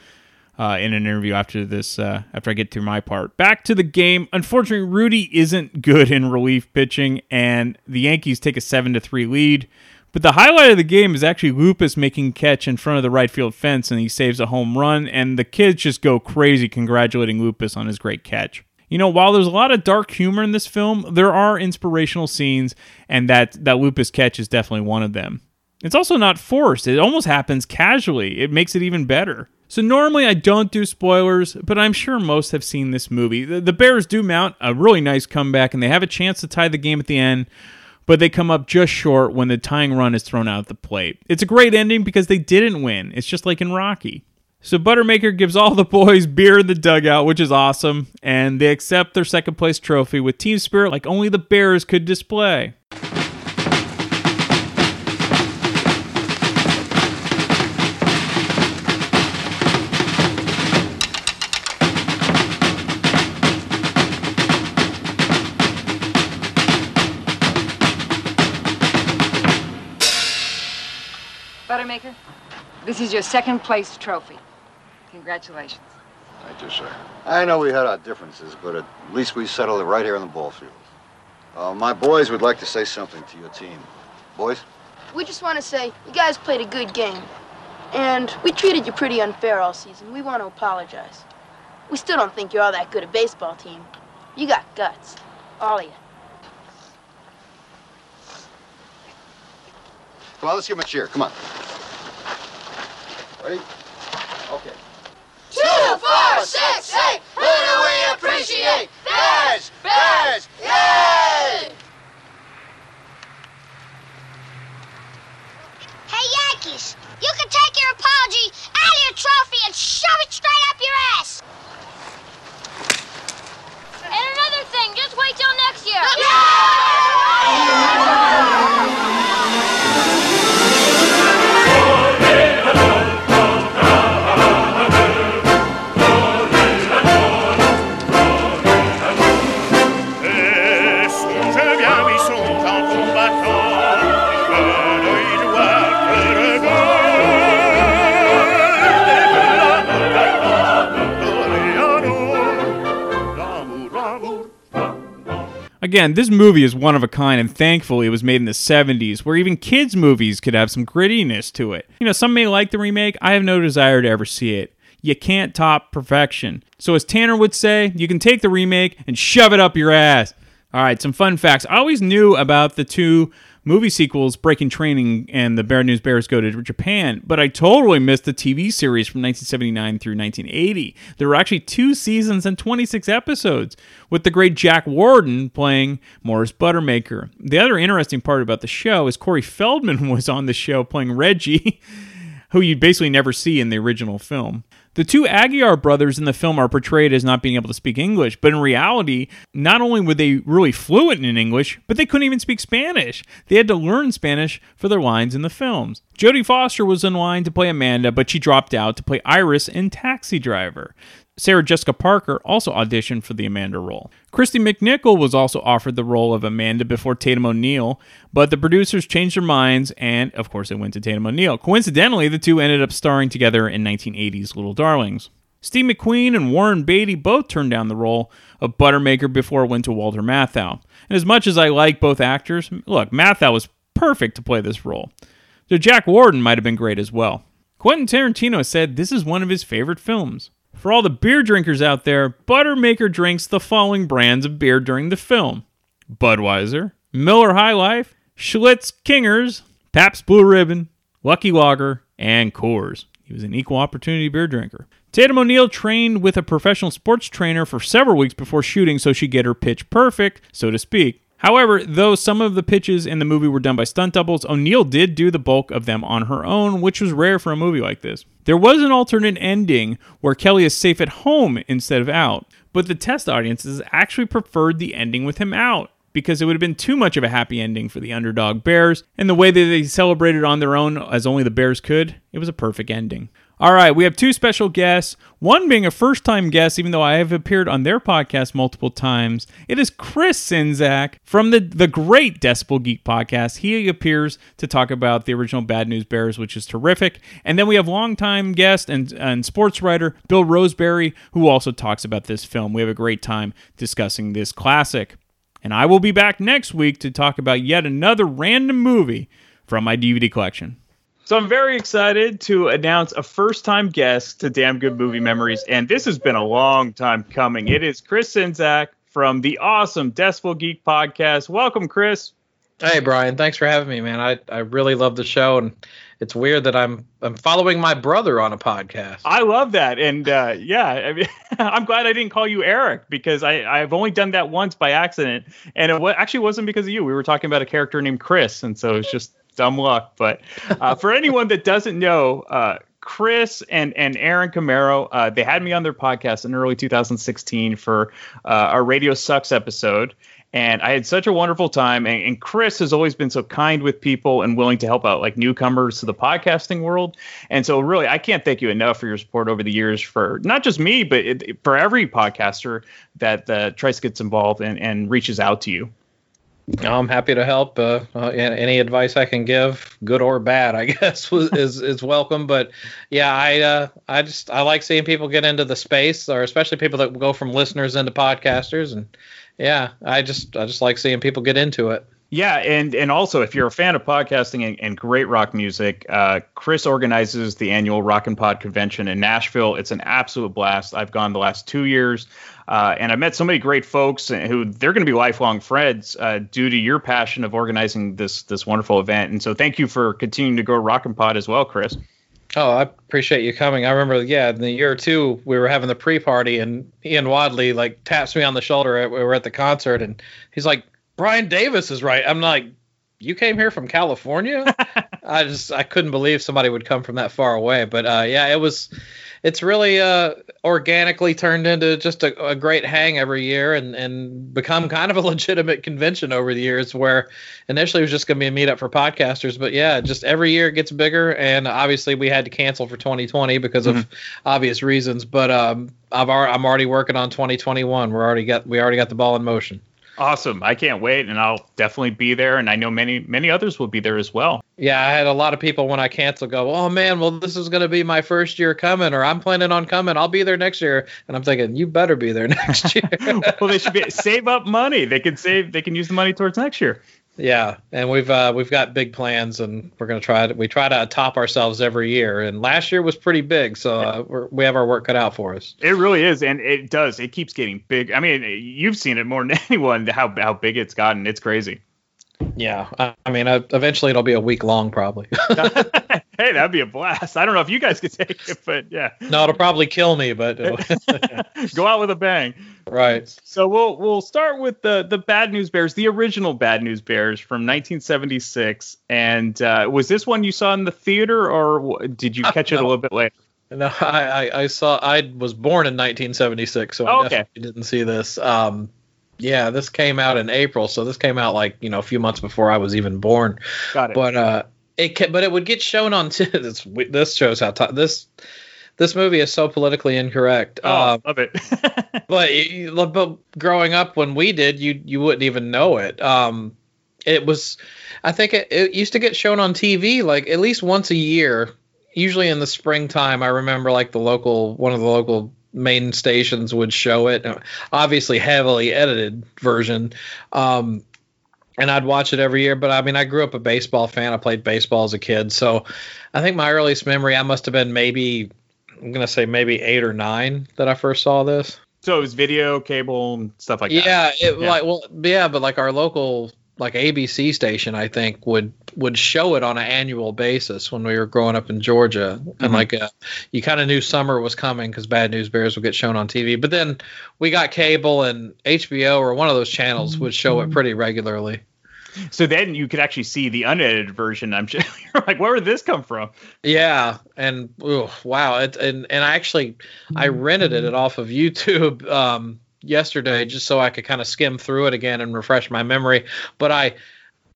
uh, in an interview after this, uh, after I get through my part. Back to the game. Unfortunately, Rudy isn't good in relief pitching, and the Yankees take a seven to three lead. But the highlight of the game is actually Lupus making catch in front of the right field fence, and he saves a home run. And the kids just go crazy congratulating Lupus on his great catch. You know, while there's a lot of dark humor in this film, there are inspirational scenes, and that that Lupus catch is definitely one of them. It's also not forced; it almost happens casually. It makes it even better. So normally I don't do spoilers, but I'm sure most have seen this movie. The, the Bears do mount a really nice comeback and they have a chance to tie the game at the end, but they come up just short when the tying run is thrown out the plate. It's a great ending because they didn't win. It's just like in Rocky. So Buttermaker gives all the boys beer in the dugout, which is awesome, and they accept their second place trophy with team spirit like only the Bears could display. Buttermaker, this is your second place trophy. Congratulations. Thank you, sir. I know we had our differences, but at least we settled it right here in the ball field. Uh, my boys would like to say something to your team. Boys? We just want to say you guys played a good game. And we treated you pretty unfair all season. We want to apologize. We still don't think you're all that good a baseball team. You got guts. All of you. Come on, let's give him a cheer. Come on. Ready? Okay. Two, four, six, eight. Who do we appreciate? Bears! Bears! Yay! Hey, Yankees, you can take your apology out of your trophy and shove it straight up your ass. And another thing, just wait till next year. Et Again, this movie is one of a kind, and thankfully it was made in the 70s, where even kids' movies could have some grittiness to it. You know, some may like the remake, I have no desire to ever see it. You can't top perfection. So, as Tanner would say, you can take the remake and shove it up your ass. All right, some fun facts. I always knew about the two movie sequels, Breaking Training and The Bad News Bears Go to Japan, but I totally missed the TV series from 1979 through 1980. There were actually two seasons and 26 episodes, with the great Jack Warden playing Morris Buttermaker. The other interesting part about the show is Corey Feldman was on the show playing Reggie, who you'd basically never see in the original film. The two Aguiar brothers in the film are portrayed as not being able to speak English, but in reality, not only were they really fluent in English, but they couldn't even speak Spanish. They had to learn Spanish for their lines in the films. Jodie Foster was in line to play Amanda, but she dropped out to play Iris in Taxi Driver. Sarah Jessica Parker also auditioned for the Amanda role. Kristy McNichol was also offered the role of Amanda before Tatum O'Neal, but the producers changed their minds, and of course, it went to Tatum O'Neal. Coincidentally, the two ended up starring together in 1980's Little Darlings. Steve McQueen and Warren Beatty both turned down the role of Buttermaker before it went to Walter Matthau. And as much as I like both actors, look, Matthau was perfect to play this role. So Jack Warden might have been great as well. Quentin Tarantino said this is one of his favorite films. For all the beer drinkers out there, Buttermaker drinks the following brands of beer during the film Budweiser, Miller High Life, Schlitz Kingers, Pabst Blue Ribbon, Lucky Lager, and Coors. He was an equal opportunity beer drinker. Tatum O'Neal trained with a professional sports trainer for several weeks before shooting so she'd get her pitch perfect, so to speak. However, though some of the pitches in the movie were done by stunt doubles, O'Neal did do the bulk of them on her own, which was rare for a movie like this. There was an alternate ending where Kelly is safe at home instead of out, but the test audiences actually preferred the ending with him out because it would have been too much of a happy ending for the underdog Bears, and the way that they celebrated on their own as only the Bears could, it was a perfect ending. All right, we have two special guests. One being a first time guest, even though I have appeared on their podcast multiple times. It is Chris Czynszak from the, the great Decibel Geek podcast. He appears to talk about the original Bad News Bears, which is terrific. And then we have longtime guest and, and sports writer Bill Roseberry, who also talks about this film. We have a great time discussing this classic. And I will be back next week to talk about yet another random movie from my DVD collection. So I'm very excited to announce a first-time guest to Damn Good Movie Memories, and this has been a long time coming. It is Chris Czynszak from the awesome Decibel Geek podcast. Welcome, Chris. Hey Brian, thanks for having me, man. I, I really love the show, and it's weird that I'm I'm following my brother on a podcast. I love that, and uh, yeah, I mean, I'm glad I didn't call you Eric because I I've only done that once by accident, and it actually wasn't because of you. We were talking about a character named Chris, and so it's just dumb luck. But uh, for anyone that doesn't know, uh, Chris and and Aaron Camaro, uh, they had me on their podcast in early 2016 for uh, our Radio Sucks episode. And I had such a wonderful time. And, and, Chris has always been so kind with people and willing to help out like newcomers to the podcasting world. And so, really, I can't thank you enough for your support over the years for not just me, but it, for every podcaster that uh, tries to get involved and, and reaches out to you. I'm happy to help. Uh, uh, any advice I can give, good or bad, I guess, is is welcome. But yeah, I uh, I just I like seeing people get into the space, or especially people that go from listeners into podcasters, and yeah, I just I just like seeing people get into it. Yeah, and and also if you're a fan of podcasting and, and great rock music, uh, Chris organizes the annual Rock and Pod convention in Nashville. It's an absolute blast. I've gone the last two years, uh, and I've met so many great folks who they're going to be lifelong friends uh, due to your passion of organizing this this wonderful event. And so thank you for continuing to grow Rock and Pod as well, Chris. Oh, I appreciate you coming. I remember, yeah, in the year two, we were having the pre-party, and Ian Wadley like taps me on the shoulder. we were at the concert, and he's like, "Brian Davis is right." I'm like, "You came here from California?" I just I couldn't believe somebody would come from that far away. But uh, yeah, it was it's really uh, organically turned into just a, a, great hang every year and, and become kind of a legitimate convention over the years where initially it was just going to be a meetup for podcasters but yeah just every year it gets bigger and obviously we had to cancel for 2020 because mm-hmm. of obvious reasons but um, I've, I'm already working on 2021 we're already got we already got the ball in motion Awesome. I can't wait and I'll definitely be there and I know many many others will be there as well. Yeah, I had a lot of people when I canceled go, "Oh man, well this is going to be my first year coming or I'm planning on coming. I'll be there next year." And I'm thinking, "You better be there next year." well, they should be save up money. They can save they can use the money towards next year. Yeah, and we've uh, we've got big plans, and we're gonna try to we try to top ourselves every year. And last year was pretty big, so uh, we have our work cut out for us. It really is, and it does. It keeps getting big. I mean, you've seen it more than anyone how how big it's gotten. It's crazy. Yeah, I mean, uh, eventually it'll be a week long, probably. hey, that'd be a blast. I don't know if you guys could take it, but yeah. No, it'll probably kill me, but go out with a bang. Right. So we'll we'll start with the the Bad News Bears, the original Bad News Bears from 1976. And uh, was this one you saw in the theater, or did you catch it a little bit later? No, I, I, I saw. I was born in 1976, so I oh, okay. definitely didn't see this. Um, yeah, this came out in April, so this came out like you know a few months before I was even born. Got it. But uh, it but it would get shown on t- this. This shows how t- this this movie is so politically incorrect. Oh, uh, love it. but but growing up when we did, you you wouldn't even know it. Um, it was, I think it, it used to get shown on TV like at least once a year. Usually in the springtime, I remember like the local one of the local main stations would show it. Obviously, heavily edited version. Um, and I'd watch it every year. But I mean, I grew up a baseball fan. I played baseball as a kid, so I think my earliest memory, I must have been maybe, I'm gonna say maybe eight or nine that I first saw this. So it was video, cable, and stuff like yeah, that. It, yeah, like well, yeah, but like our local like ABC station, I think would would show it on an annual basis when we were growing up in Georgia, mm-hmm. and like uh, you kind of knew summer was coming because Bad News Bears would get shown on TV. But then we got cable and HBO or one of those channels would show it pretty regularly. So then you could actually see the unedited version. I'm just like, where did this come from? Yeah, and ooh, wow, it, and and I actually I rented it off of YouTube. Um, yesterday just so I could kind of skim through it again and refresh my memory. But I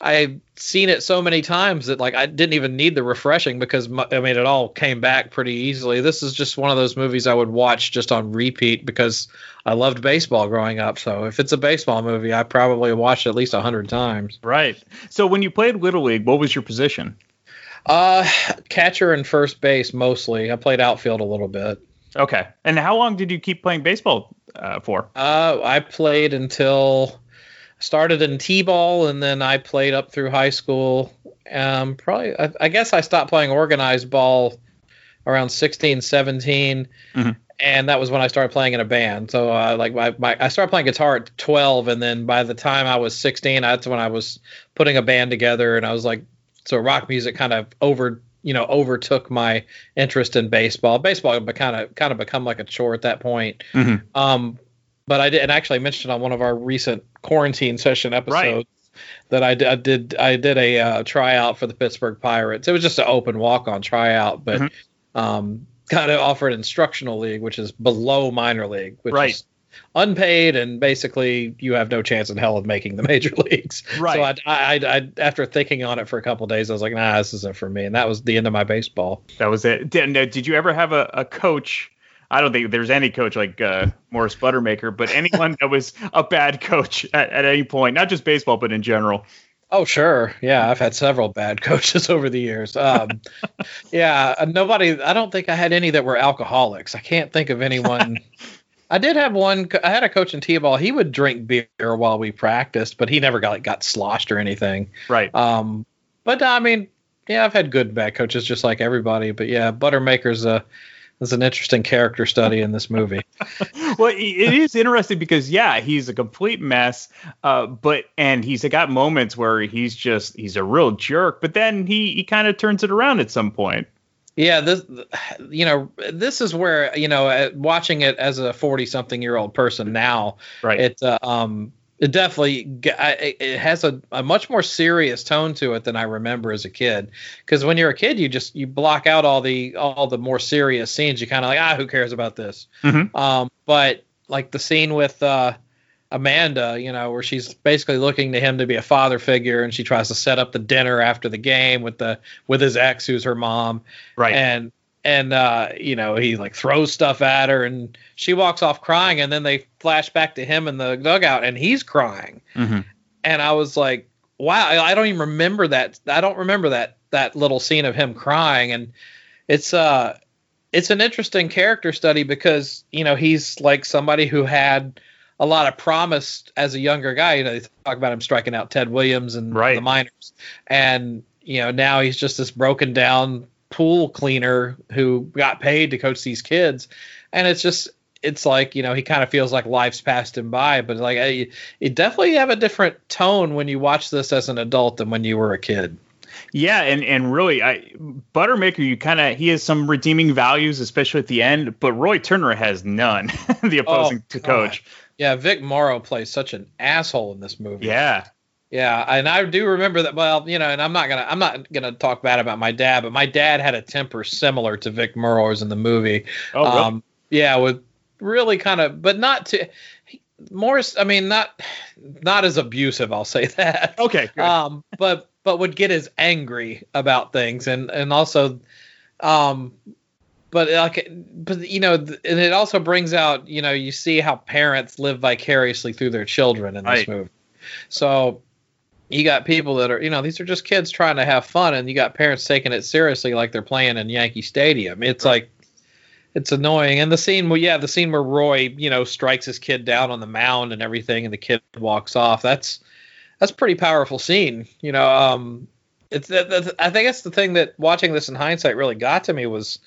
I've seen it so many times that like I didn't even need the refreshing because I mean it all came back pretty easily. This is just one of those movies I would watch just on repeat because I loved baseball growing up. So if it's a baseball movie, I probably watched at least a hundred times. Right. So when you played little league, what was your position? Uh, catcher and first base mostly. I played outfield a little bit. Okay. And how long did you keep playing baseball uh, for? Uh, I played until started in t-ball, and then I played up through high school. Um, probably, I, I guess I stopped playing organized ball around 16, 17. Mm-hmm. and that was when I started playing in a band. So uh, like my, my I started playing guitar at 12, and then by the time I was 16, that's when I was putting a band together, and I was like, so rock music kind of over you know overtook my interest in baseball. Baseball had kind of kind of become like a chore at that point. Mhm. Um, but I did, and actually mentioned on one of our recent quarantine session episodes that I, did I did a uh, tryout for the Pittsburgh Pirates. It was just an open walk on tryout, but um, got to offer an instructional league, which is below minor league, which Right. is unpaid and basically you have no chance in hell of making the major leagues. Right. So I, I, I, I after thinking on it for a couple of days, I was like, nah, this isn't for me, and that was the end of my baseball. That was it. Did, did you ever have a, a coach? I don't think there's any coach like uh, Morris Buttermaker, but anyone that was a bad coach at, at any point, not just baseball, but in general. Oh sure, yeah, I've had several bad coaches over the years. Um, yeah, uh, nobody. I don't think I had any that were alcoholics. I can't think of anyone. I did have one. I had a coach in t-ball. He would drink beer while we practiced, but he never got like, got sloshed or anything. Right. Um, but I mean, yeah, I've had good and bad coaches just like everybody. But yeah, Buttermaker's a is an interesting character study in this movie. well, it it is interesting because yeah, he's a complete mess. Uh, but and he's got moments where he's just he's a real jerk, but then he he kind of turns it around at some point. Yeah, this you know this is where you know uh, watching it as a forty something year old person now, right? It uh, um it definitely it has a, a much more serious tone to it than I remember as a kid. Because when you're a kid, you just you block out all the all the more serious scenes. You kind of like ah who cares about this. Mhm. Um, but like the scene with uh, Amanda, you know, where she's basically looking to him to be a father figure, and she tries to set up the dinner after the game with the with his ex, who's her mom, right? And and uh, you know, he like throws stuff at her, and she walks off crying, and then they flash back to him in the dugout, and he's crying, Mm-hmm. and I was like, wow, I I don't even remember that. I don't remember that that little scene of him crying, and it's uh it's an interesting character study because you know he's like somebody who had a lot of promise as a younger guy. You know, they talk about him striking out Ted Williams and the minors, and you know now he's just this broken down pool cleaner who got paid to coach these kids, and it's just it's like you know he kind of feels like life's passed him by, but like I, you definitely have a different tone when you watch this as an adult than when you were a kid. Yeah, and and really, I Buttermaker, you kind of he has some redeeming values, especially at the end. But Roy Turner has none. the oh, opposing Oh, to coach. Yeah, Vic Morrow plays such an asshole in this movie. Yeah. Yeah, and I do remember that. Well, you know, and I'm not gonna I'm not gonna talk bad about my dad, but my dad had a temper similar to Vic Morrow's in the movie. Oh, really? Um, yeah, with really kind of, but not to Morris. I mean, not not as abusive. I'll say that. Okay. Good. Um, but but would get as angry about things, and and also, um, but like, but you know, and it also brings out, you know, you see how parents live vicariously through their children in this Right. movie. So you got people that are, you know, these are just kids trying to have fun, and you got parents taking it seriously, like they're playing in Yankee Stadium. It's like, it's annoying. And the scene, well, yeah, the scene where Roy, you know, strikes his kid down on the mound and everything, and the kid walks off. That's that's a pretty powerful scene. You know, um, it's that, that, I think that's the thing that watching this in hindsight really got to me was,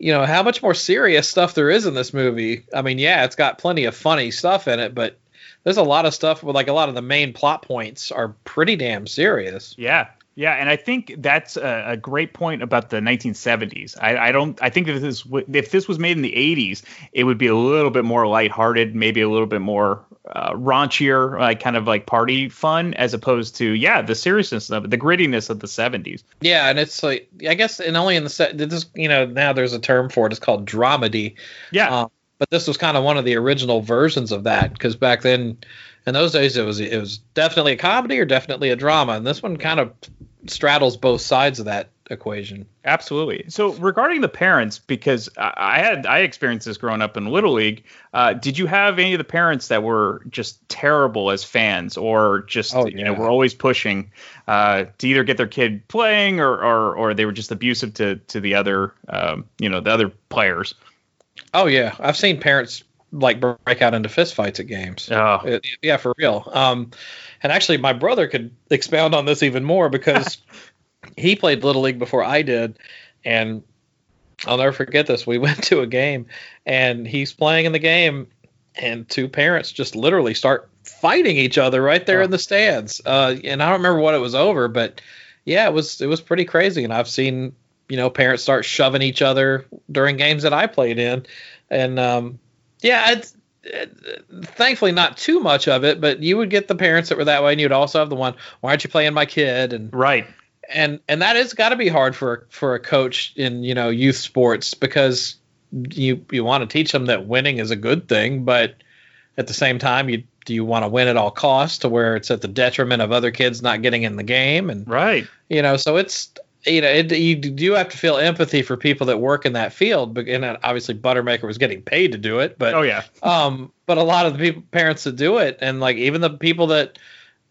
you know, how much more serious stuff there is in this movie. I mean, yeah, it's got plenty of funny stuff in it, but there's a lot of stuff with like a lot of the main plot points are pretty damn serious. Yeah. Yeah, and I think that's a, a great point about the 1970s. I, I don't. I think if this if this was made in the 80s, it would be a little bit more lighthearted, maybe a little bit more uh, raunchier, like kind of like party fun, as opposed to yeah, the seriousness of it, the grittiness of the 70s. Yeah, and it's like I guess, and only in the set. This you know now there's a term for it. It's called dramedy. Yeah. Um, but this was kind of one of the original versions of that because back then, in those days, it was it was definitely a comedy or definitely a drama, and this one kind of straddles both sides of that equation. Absolutely. So regarding the parents, because I had I experienced this growing up in Little League. Uh, did you have any of the parents that were just terrible as fans, or just you know were always pushing uh, to either get their kid playing, or or, or they were just abusive to to the other um, you know the other players? Oh yeah, I've seen parents like break out into fistfights at games. Oh. Uh, yeah, for real. Um, and actually, my brother could expound on this even more because he played little league before I did, and I'll never forget this. We went to a game, and he's playing in the game, and two parents just literally start fighting each other right there in the stands. Uh, and I don't remember what it was over, but yeah, it was it was pretty crazy. And I've seen you know parents start shoving each other during games that I played in, and um, yeah, it's thankfully not too much of it, but you would get the parents that were that way, and you'd also have the one, why aren't you playing my kid? And right, and and that is got to be hard for for a coach in you know youth sports because you you want to teach them that winning is a good thing, but at the same time you do you want to win at all costs to where it's at the detriment of other kids not getting in the game? And right. you know so it's you know it, you do have to feel empathy for people that work in that field but and obviously buttermaker was getting paid to do it but oh yeah. um but a lot of the people parents that do it and like even the people that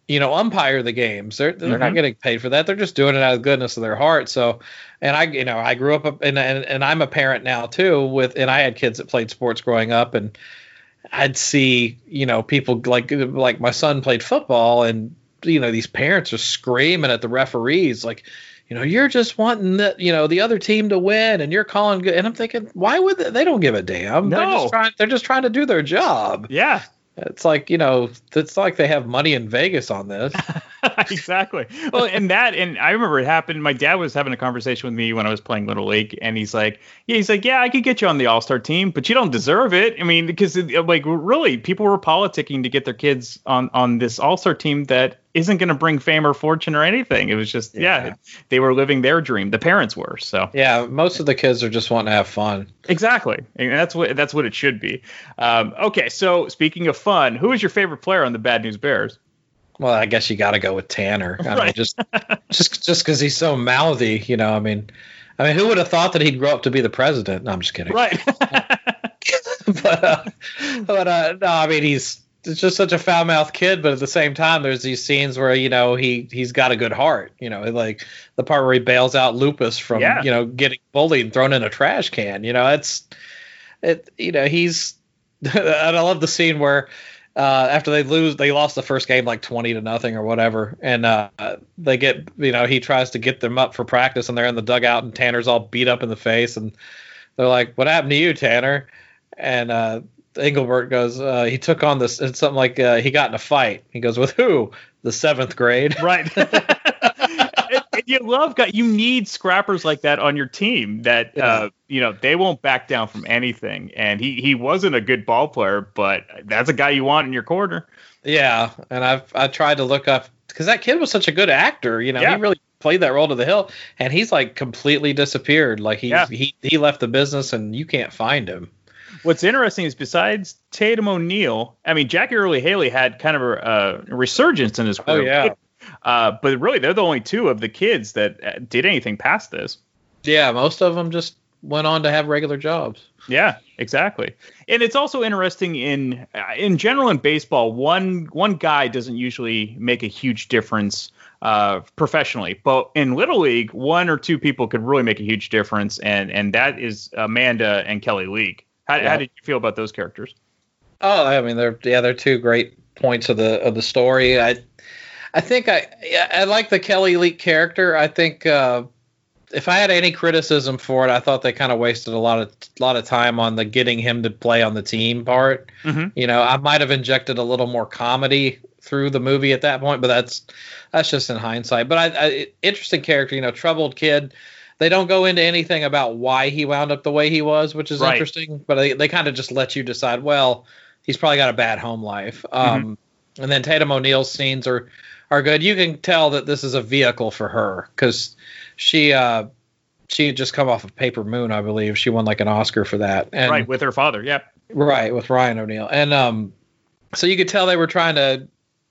you know umpire the games they're they're Mm-hmm. not getting paid for that. They're just doing it out of the goodness of their heart. So and i you know i grew up and, and and i'm a parent now too with and i had kids that played sports growing up and i'd see you know people like like my son played football and you know these parents are screaming at the referees like you know you're just wanting the you know the other team to win and you're calling good and i'm thinking why would they, they don't give a damn they're No. just trying they're just trying to do their job yeah it's like you know it's like they have money in vegas on this exactly. Well, and that, and I remember it happened. My dad was having a conversation with me when I was playing Little League, and he's like, "Yeah, he's like, yeah, I could get you on the All Star team, but you don't deserve it. I mean, because uh, like really, people were politicking to get their kids on on this All Star team that isn't going to bring fame or fortune or anything. It was just, yeah. they were living their dream. The parents were. So yeah most of the kids are just wanting to have fun exactly, and that's what that's what it should be. Um, okay, so speaking of fun, who is your favorite player on the Bad News Bears? well i guess you got to go with tanner i mean Right. just just just because he's so mouthy you know i mean i mean who would have thought that he'd grow up to be the president no i'm just kidding Right. but uh, but uh, no, I mean he's it's just such a foul mouthed kid, but at the same time, there's these scenes where you know he he's got a good heart. You know, like the part where he bails out Lupus from Yeah. you know getting bullied and thrown in a trash can. You know, it's it. You know, he's and I love the scene where. Uh, after they lose, they lost the first game like twenty to nothing or whatever, and uh, they get you know he tries to get them up for practice, and they're in the dugout, and Tanner's all beat up in the face, and they're like, "What happened to you, Tanner?" And uh, Engelberg goes, uh, "He took on this. It's something like uh, he got in a fight." He goes, "With who?" The seventh grade. Right. and, and you love guy. You need scrappers like that on your team. That uh, you know they won't back down from anything. And he he wasn't a good ball player, but that's a guy you want in your corner. Yeah, and I've I tried to look up because that kid was such a good actor. You know, Yeah. he really played that role to the hill, and he's like completely disappeared. Like he Yeah. he he left the business, and you can't find him. What's interesting is besides Tatum O'Neal, I mean Jackie Earle Haley had kind of a, a resurgence in his career. Oh, yeah. Uh, but really, they're the only two of the kids that uh, did anything past this. Yeah, most of them just went on to have regular jobs. Yeah, exactly. And it's also interesting in uh, in general in baseball, one one guy doesn't usually make a huge difference uh, professionally, but in little league, one or two people could really make a huge difference, and and that is Amanda and Kelly Leak. How, Yeah. how did you feel about those characters? Oh, I mean, they're yeah, they're two great points of the of the story. I I think I I like the Kelly Leak character. I think uh, if I had any criticism for it, I thought they kind of wasted a lot of lot of time on the getting him to play on the team part. Mhm. You know, I might have injected a little more comedy through the movie at that point, but that's that's just in hindsight. But I, I interesting character, you know, troubled kid. They don't go into anything about why he wound up the way he was, which is Right. interesting. But they, they kind of just let you decide. Well, he's probably got a bad home life. Um, And then Tatum O'Neal's scenes are are good. You can tell that this is a vehicle for her because she uh, she had just come off of Paper Moon, I believe. She won like an Oscar for that. And, right with her father. Yep. Right, with Ryan O'Neal. And um so you could tell they were trying to,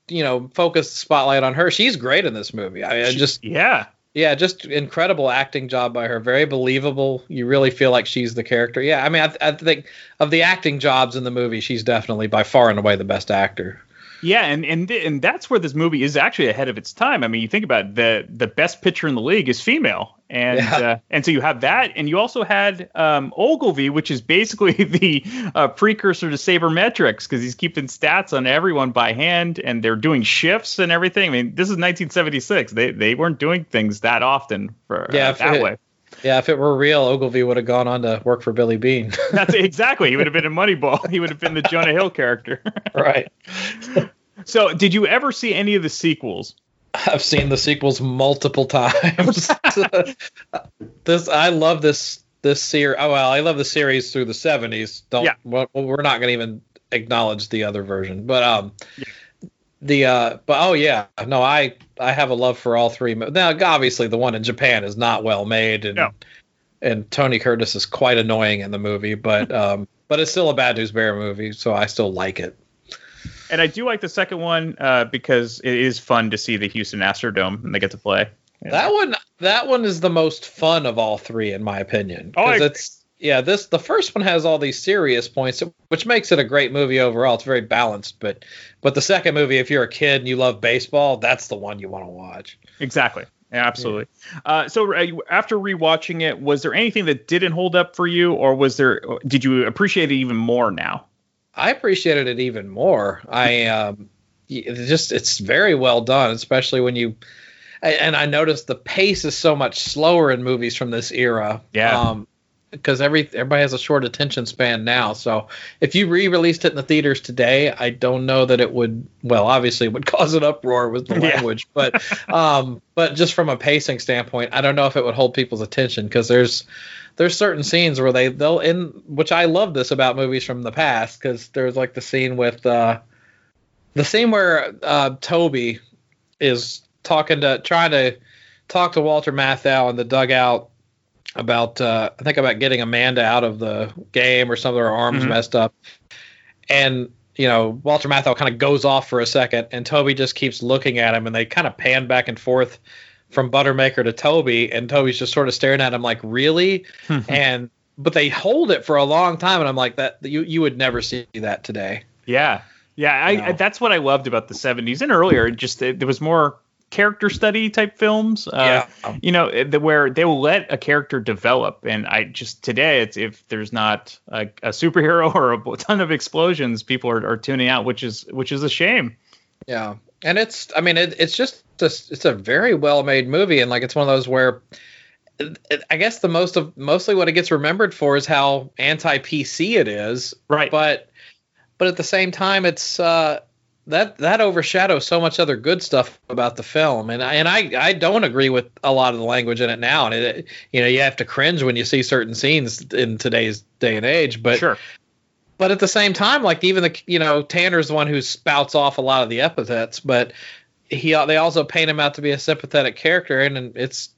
you know, focus the spotlight on her. She's great in this movie. I mean, I just Yeah. Yeah, just incredible acting job by her. Very believable. You really feel like she's the character. Yeah, I mean, I, I think of the acting jobs in the movie, she's definitely by far and away the best actor. Yeah, and and and that's where this movie is actually ahead of its time. I mean, you think about it, the the best pitcher in the league is female, and Yeah. uh, and so you have that, and you also had um, Ogilvy, which is basically the uh, precursor to sabermetrics because he's keeping stats on everyone by hand, and they're doing shifts and everything. I mean, this is 1976; they they weren't doing things that often for uh, Yeah, if that way. Yeah, if it were real, Ogilvy would have gone on to work for Billy Beane. That's exactly. He would have been in Moneyball. He would have been the Jonah Hill character. right. So, did you ever see any of the sequels? I've seen the sequels multiple times. this I love this this series. Oh well, I love the series through the seventies. Don't. Yeah. Well, we're not going to even acknowledge the other version, but um, the uh, but oh yeah, no, I I have a love for all three. Now, obviously, the one in Japan is not well made, and and Tony Curtis is quite annoying in the movie, but um, but it's still a Bad News Bear movie, so I still like it. And I do like the second one uh, because it is fun to see the Houston Astrodome and they get to play. That one, that one is the most fun of all three, in my opinion. Oh, I 'Cause agree. it's yeah. This the first one has all these serious points, which makes it a great movie overall. It's very balanced, but but the second movie, if you're a kid and you love baseball, that's the one you want to watch. Exactly. Yeah, absolutely. Uh, so uh, after rewatching it, was there anything that didn't hold up for you, or was there? Did you appreciate it even more now? I appreciated it even more. I um, it's just it's very well done, especially when you and I noticed the pace is so much slower in movies from this era. Yeah. Um, because every everybody has a short attention span now. So if you re-released it in the theaters today, I don't know that it would. Well, obviously, it would cause an uproar with the Yeah. language, but um, but just from a pacing standpoint, I don't know if it would hold people's attention because there's there's certain scenes where they they'll in which I love this about movies from the past because there's like the scene with uh the scene where uh Toby is talking to trying to talk to Walter Matthau in the dugout about uh I think about getting Amanda out of the game or something her arms Mhm. messed up and you know Walter Matthau kind of goes off for a second and Toby just keeps looking at him and they kind of pan back and forth from Buttermaker to Toby and Toby's just sort of staring at him like really and but they hold it for a long time and I'm like that you you would never see that today. Yeah, yeah. I, I that's what I loved about the '70s and earlier. Just there was more character study type films. Uh, Yeah. You know, eh, the, where they will let a character develop, and I just today it's if there's not a, a superhero or a ton of explosions, people are, are tuning out, which is which is a shame. Yeah, and it's I mean it, it's just a, it's a very well made movie, and like it's one of those where it- it- I guess the most of mostly what it gets remembered for is how anti PC it is, right? But but at the same time, it's uh, that that overshadows so much other good stuff about the film, and I, and I I don't agree with a lot of the language in it now, and it you know you have to cringe when you see certain scenes in today's day and age, but sure. but at the same time, like even the you know Tanner's the one who spouts off a lot of the epithets, but he they also paint him out to be a sympathetic character, and, and it's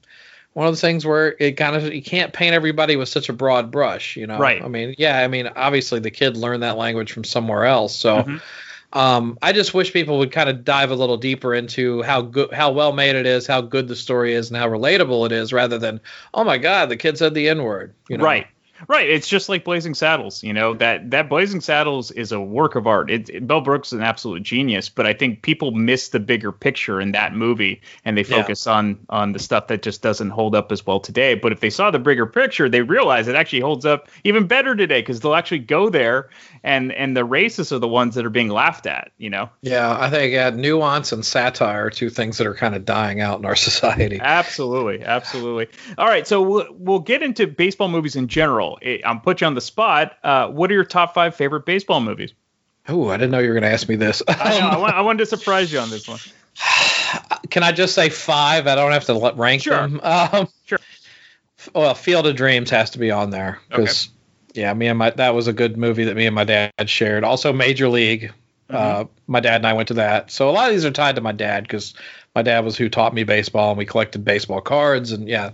one of those things where it kind of you can't paint everybody with such a broad brush, you know. Right. I mean, yeah, I mean, obviously the kid learned that language from somewhere else, so. Mhm. Um, I just wish people would kind of dive a little deeper into how good, how well made it is, how good the story is, and how relatable it is, rather than, oh my God, the kid said the N word. You know? Right. Right. It's just like Blazing Saddles. You know that that Blazing Saddles is a work of art. It, it- Mel Brooks is an absolute genius, but I think people miss the bigger picture in that movie, and they Yeah. focus on on the stuff that just doesn't hold up as well today. But if they saw the bigger picture, they realize it actually holds up even better today because they'll actually go there, and and the racists are the ones that are being laughed at. You know. Yeah, I think yeah, nuance and satire are two things that are kind of dying out in our society. Absolutely, absolutely. All right, so we'll, we'll get into baseball movies in general. I'm put you on the spot. Uh, what are your top five favorite baseball movies? Oh, I didn't know you were going to ask me this. I, know, I, want, I wanted to surprise you on this one. Can I just say five? I don't have to let- rank Sure. them. Um, sure. Well, Field of Dreams has to be on there because yeah, me and my that was a good movie that me and my dad shared. Also, Major League. Uh, my dad and I went to that. So a lot of these are tied to my dad because my dad was who taught me baseball and we collected baseball cards and yeah,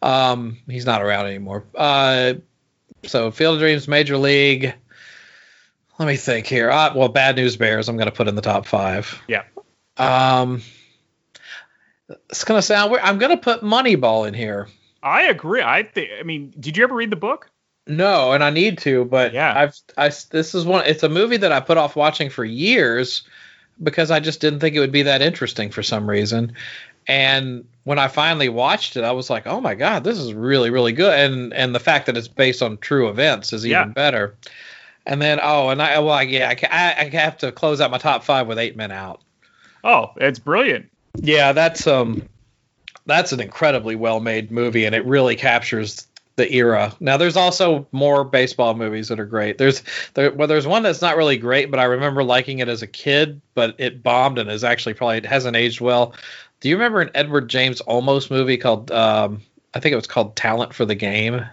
um, he's not around anymore. Uh, so Field of Dreams, Major League. Let me think here. Uh, well, Bad News Bears. I'm going to put in the top five. Yeah. Um, it's going to sound weird. I'm going to put Moneyball in here. I agree. I think. I mean, did you ever read the book? No, and I need to, but Yeah. I've I this is one. It's a movie that I put off watching for years because I just didn't think it would be that interesting for some reason. And when I finally watched it, I was like, "Oh my god, this is really really good!" And and the fact that it's based on true events is even Yeah. better. And then oh, and I well yeah, I, I, I have to close out my top five with Eight Men Out. Oh, it's brilliant. Yeah, that's um that's an incredibly well made movie, and it really captures the era. Now, there's also more baseball movies that are great. There's there, well, there's one that's not really great, but I remember liking it as a kid, but it bombed and is actually probably it hasn't aged well. Do you remember an Edward James Olmos movie called? Um, I think it was called Talent for the Game.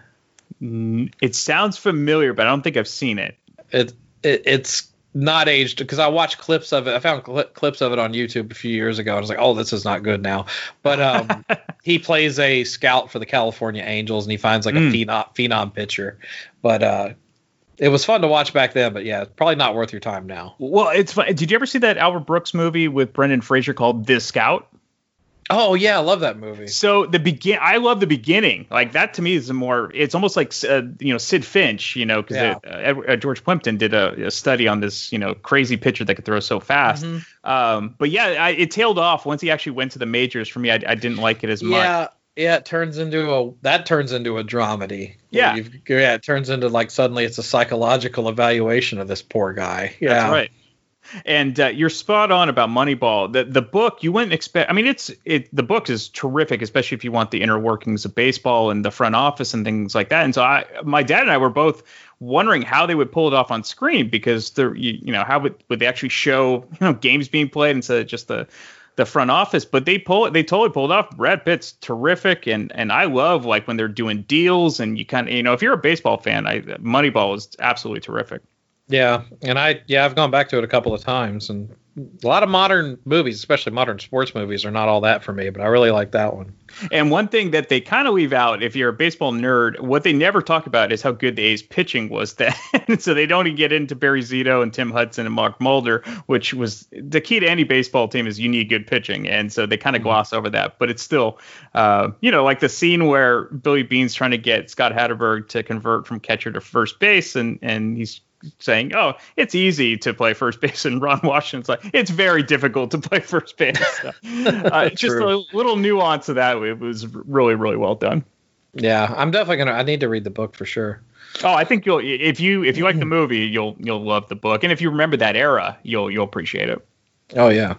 Mm, It sounds familiar, but I don't think I've seen it. It, it it's not aged because I watched clips of it. I found cli clips of it on YouTube a few years ago. and I was like, oh, this is not good now. But um, he plays a scout for the California Angels and he finds like Mm. a phenom, phenom pitcher. But uh, it was fun to watch back then. But yeah, it's probably not worth your time now. Well, it's fun. Did you ever see that Albert Brooks movie with Brendan Fraser called The Scout? Oh yeah, I love that movie. So the begin, I love the beginning. Like that to me is a more. It's almost like uh, you know Sidd Finch, you know, because Yeah. uh, uh, George Plimpton did a, a study on this, you know, crazy pitcher that could throw so fast. Mhm. Um, but yeah, I, it tailed off once he actually went to the majors. For me, I, I didn't like it as much. Yeah, yeah, it turns into a that turns into a dramedy. Yeah. Yeah, it turns into like suddenly it's a psychological evaluation of this poor guy. Yeah, That's right. And uh, you're spot on about Moneyball. The the book you wouldn't expect. I mean, it's it. The book is terrific, especially if you want the inner workings of baseball and the front office and things like that. And so I, my dad and I were both wondering how they would pull it off on screen because they're you, you know how would would they actually show you know games being played instead of just the the front office but they pull it they totally pulled off brad pitt's terrific and and i love like when they're doing deals and you kind of you know if you're a baseball fan i moneyball is absolutely terrific Yeah, and I yeah I've gone back to it a couple of times, and a lot of modern movies, especially modern sports movies, are not all that for me. But I really like that one. And one thing that they kind of leave out, if you're a baseball nerd, what they never talk about is how good the A's pitching was then. so they don't even get into Barry Zito and Tim Hudson and Mark Mulder, which was the key to any baseball team is you need good pitching. And so they kind of gloss over that. But it's still, uh, you know, like the scene where Billy Beane's trying to get Scott Hatteberg to convert from catcher to first base, and and he's saying, "Oh, it's easy to play first base," and Ron Washington's like, "It's very difficult to play first base." So, uh, just a little nuance of that it was really, really well done. Yeah, I'm definitely gonna. I need to read the book for sure. Oh, I think you'll if you if you like the movie, you'll you'll love the book, and if you remember that era, you'll you'll appreciate it. Oh yeah.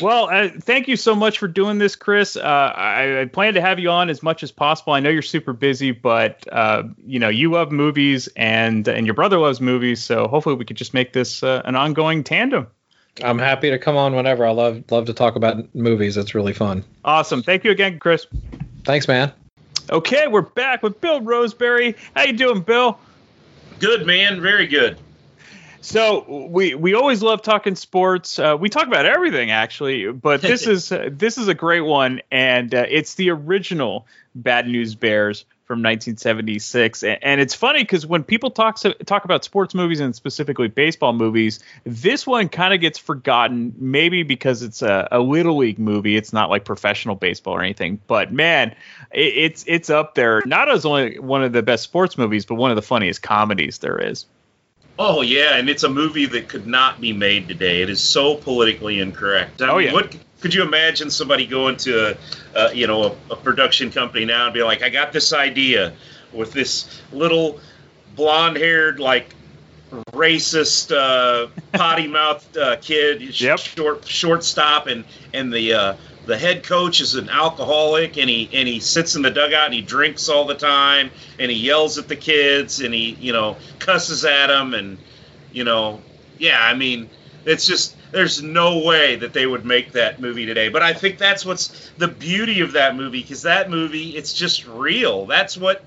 Well, uh, thank you so much for doing this, Chris. Uh, I, I plan to have you on as much as possible. I know you're super busy, but uh, you know you love movies, and and your brother loves movies, so hopefully we could just make this uh, an ongoing tandem. I'm happy to come on whenever. I love love to talk about movies. It's really fun. Awesome. Thank you again, Chris. Thanks, man. Okay, we're back with Bill Roseberry. How you doing, Bill? Good man, very good. So we we always love talking sports. Uh, we talk about everything actually, but this is uh, this is a great one, and uh, it's the original Bad News Bears from 1976. And, and it's funny because when people talk talk about sports movies and specifically baseball movies, this one kind of gets forgotten. Maybe because it's a, a little league movie. It's not like professional baseball or anything. But man, it, it's it's up there. Not as only one of the best sports movies, but one of the funniest comedies there is. Oh yeah, and it's a movie that could not be made today. It is so politically incorrect. I Oh, mean, yeah. What could you imagine somebody going to a, uh, you know, a, a production company now and be like, I got this idea with this little blonde-haired like racist uh, potty-mouthed uh, kid, sh- short shortstop, and and the uh, the head coach is an alcoholic, and he and he sits in the dugout and he drinks all the time, and he yells at the kids, and he you know cusses at them, and you know, yeah, I mean, it's just there's no way that they would make that movie today. But I think that's what's the beauty of that movie because that movie it's just real. That's what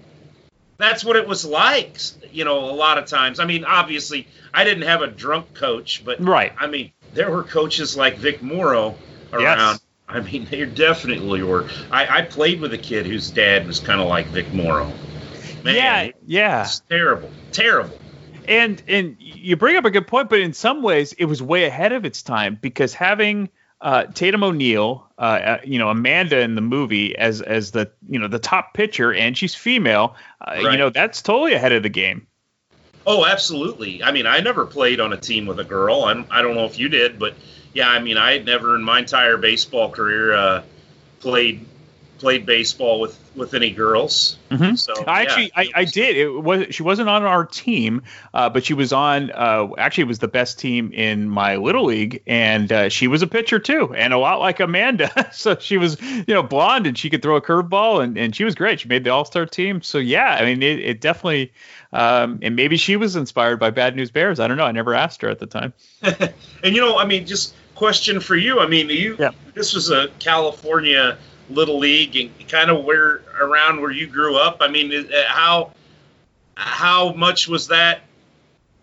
that's what it was like. You know, a lot of times. I mean, obviously, I didn't have a drunk coach, but right. I mean, there were coaches like Vic Morrow around. I mean, they definitely were. I, I played with a kid whose dad was kind of like Vic Morrow. Man, yeah, yeah. It's terrible, terrible. And and you bring up a good point, but in some ways it was way ahead of its time because having uh, Tatum O'Neal, uh, uh, you know Amanda in the movie as as the you know the top pitcher, and she's female, uh, you know that's totally ahead of the game. Oh, absolutely. I mean, I never played on a team with a girl. I, I don't know if you did, but yeah, I mean, I had never in my entire baseball career uh, played played baseball with with any girls. Mhm. So I yeah. actually, I, I did. It was she wasn't on our team, uh, but she was on. Uh, actually, it was the best team in my little league, and uh, she was a pitcher too, and a lot like Amanda. so she was, you know, blonde, and she could throw a curveball, and, and she was great. She made the All Star team. So yeah, I mean, it, it definitely. Um, and maybe she was inspired by Bad News Bears. I don't know. I never asked her at the time. And you know, I mean, just question for you. I mean, you this was a California little league and kind of where around where you grew up. I mean, how how much was that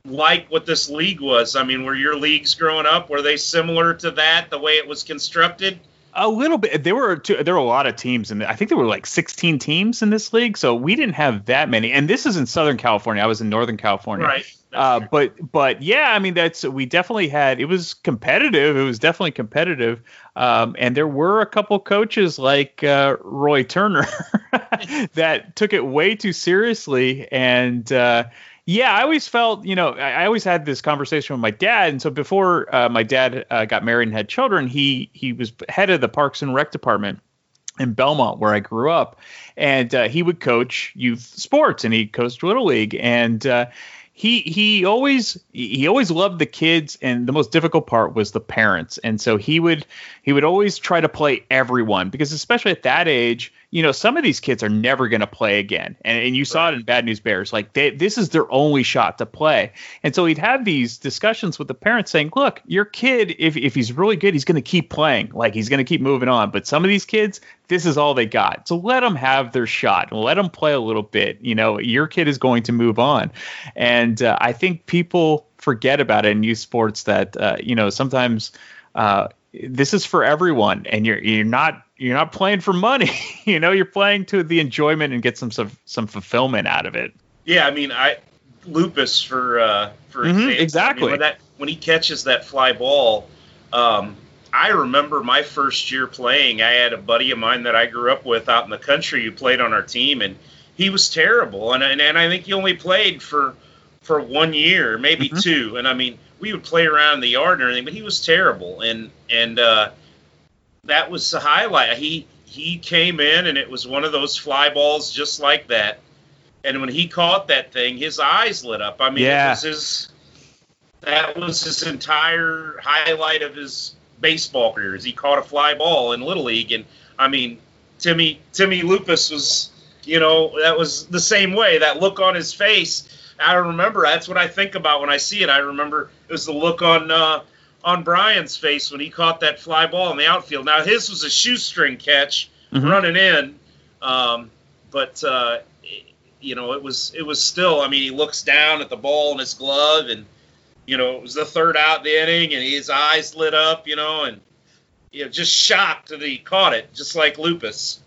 like what this league was? I mean, were your leagues growing up were they similar to that the way it was constructed? A little bit. There were two, there were a lot of teams, and I think there were like 16 teams in this league. So we didn't have that many. And this is in Southern California. I was in Northern California. Right. Uh, but but yeah, I mean that's we definitely had. It was competitive. It was definitely competitive. Um, and there were a couple coaches like uh, Roy Turner that took it way too seriously. And uh, yeah, I always felt, you know, I, I always had this conversation with my dad. And so before uh, my dad uh, got married and had children, he he was head of the Parks and Rec department in Belmont, where I grew up, and uh, he would coach youth sports, and he coached little league, and uh, he he always he always loved the kids, and the most difficult part was the parents, and so he would he would always try to play everyone because especially at that age, you know, some of these kids are never going to play again, and, and you saw it in Bad News Bears, like they, this is their only shot to play, and so he'd have these discussions with the parents saying, look, your kid, if if he's really good, he's going to keep playing, like he's going to keep moving on, but some of these kids, this is all they got, so let them have their shot, and let them play a little bit, you know, your kid is going to move on, and uh, I think people forget about it in youth sports that uh, you know sometimes. Uh, this is for everyone and you're you're not you're not playing for money you know you're playing to the enjoyment and get some some, some fulfillment out of it Yeah, I mean, I lupus for uh, for Mhm, example. I mean, exactly. when that when he catches that fly ball, um, I remember my first year playing. I had a buddy of mine that I grew up with out in the country who played on our team, and he was terrible. And and, and I think he only played for for one year, maybe two. And I mean, we would play around in the yard and everything, but he was terrible. And and uh, that was the highlight. He he came in, and it was one of those fly balls just like that. And when he caught that thing, his eyes lit up. I mean, Yeah. it was his that was his entire highlight of his baseball career. Is he caught a fly ball in little league, and I mean, Timmy Timmy Lupus was, you know, that was the same way. That look on his face. I remember. That's what I think about when I see it. I remember it was the look on uh, on Brian's face when he caught that fly ball in the outfield. Now his was a shoestring catch Mhm. running in, um, but uh, you know it was it was still. I mean, he looks down at the ball in his glove, and you know it was the third out of the inning, and his eyes lit up, you know, and you know just shocked that he caught it, just like Lupus.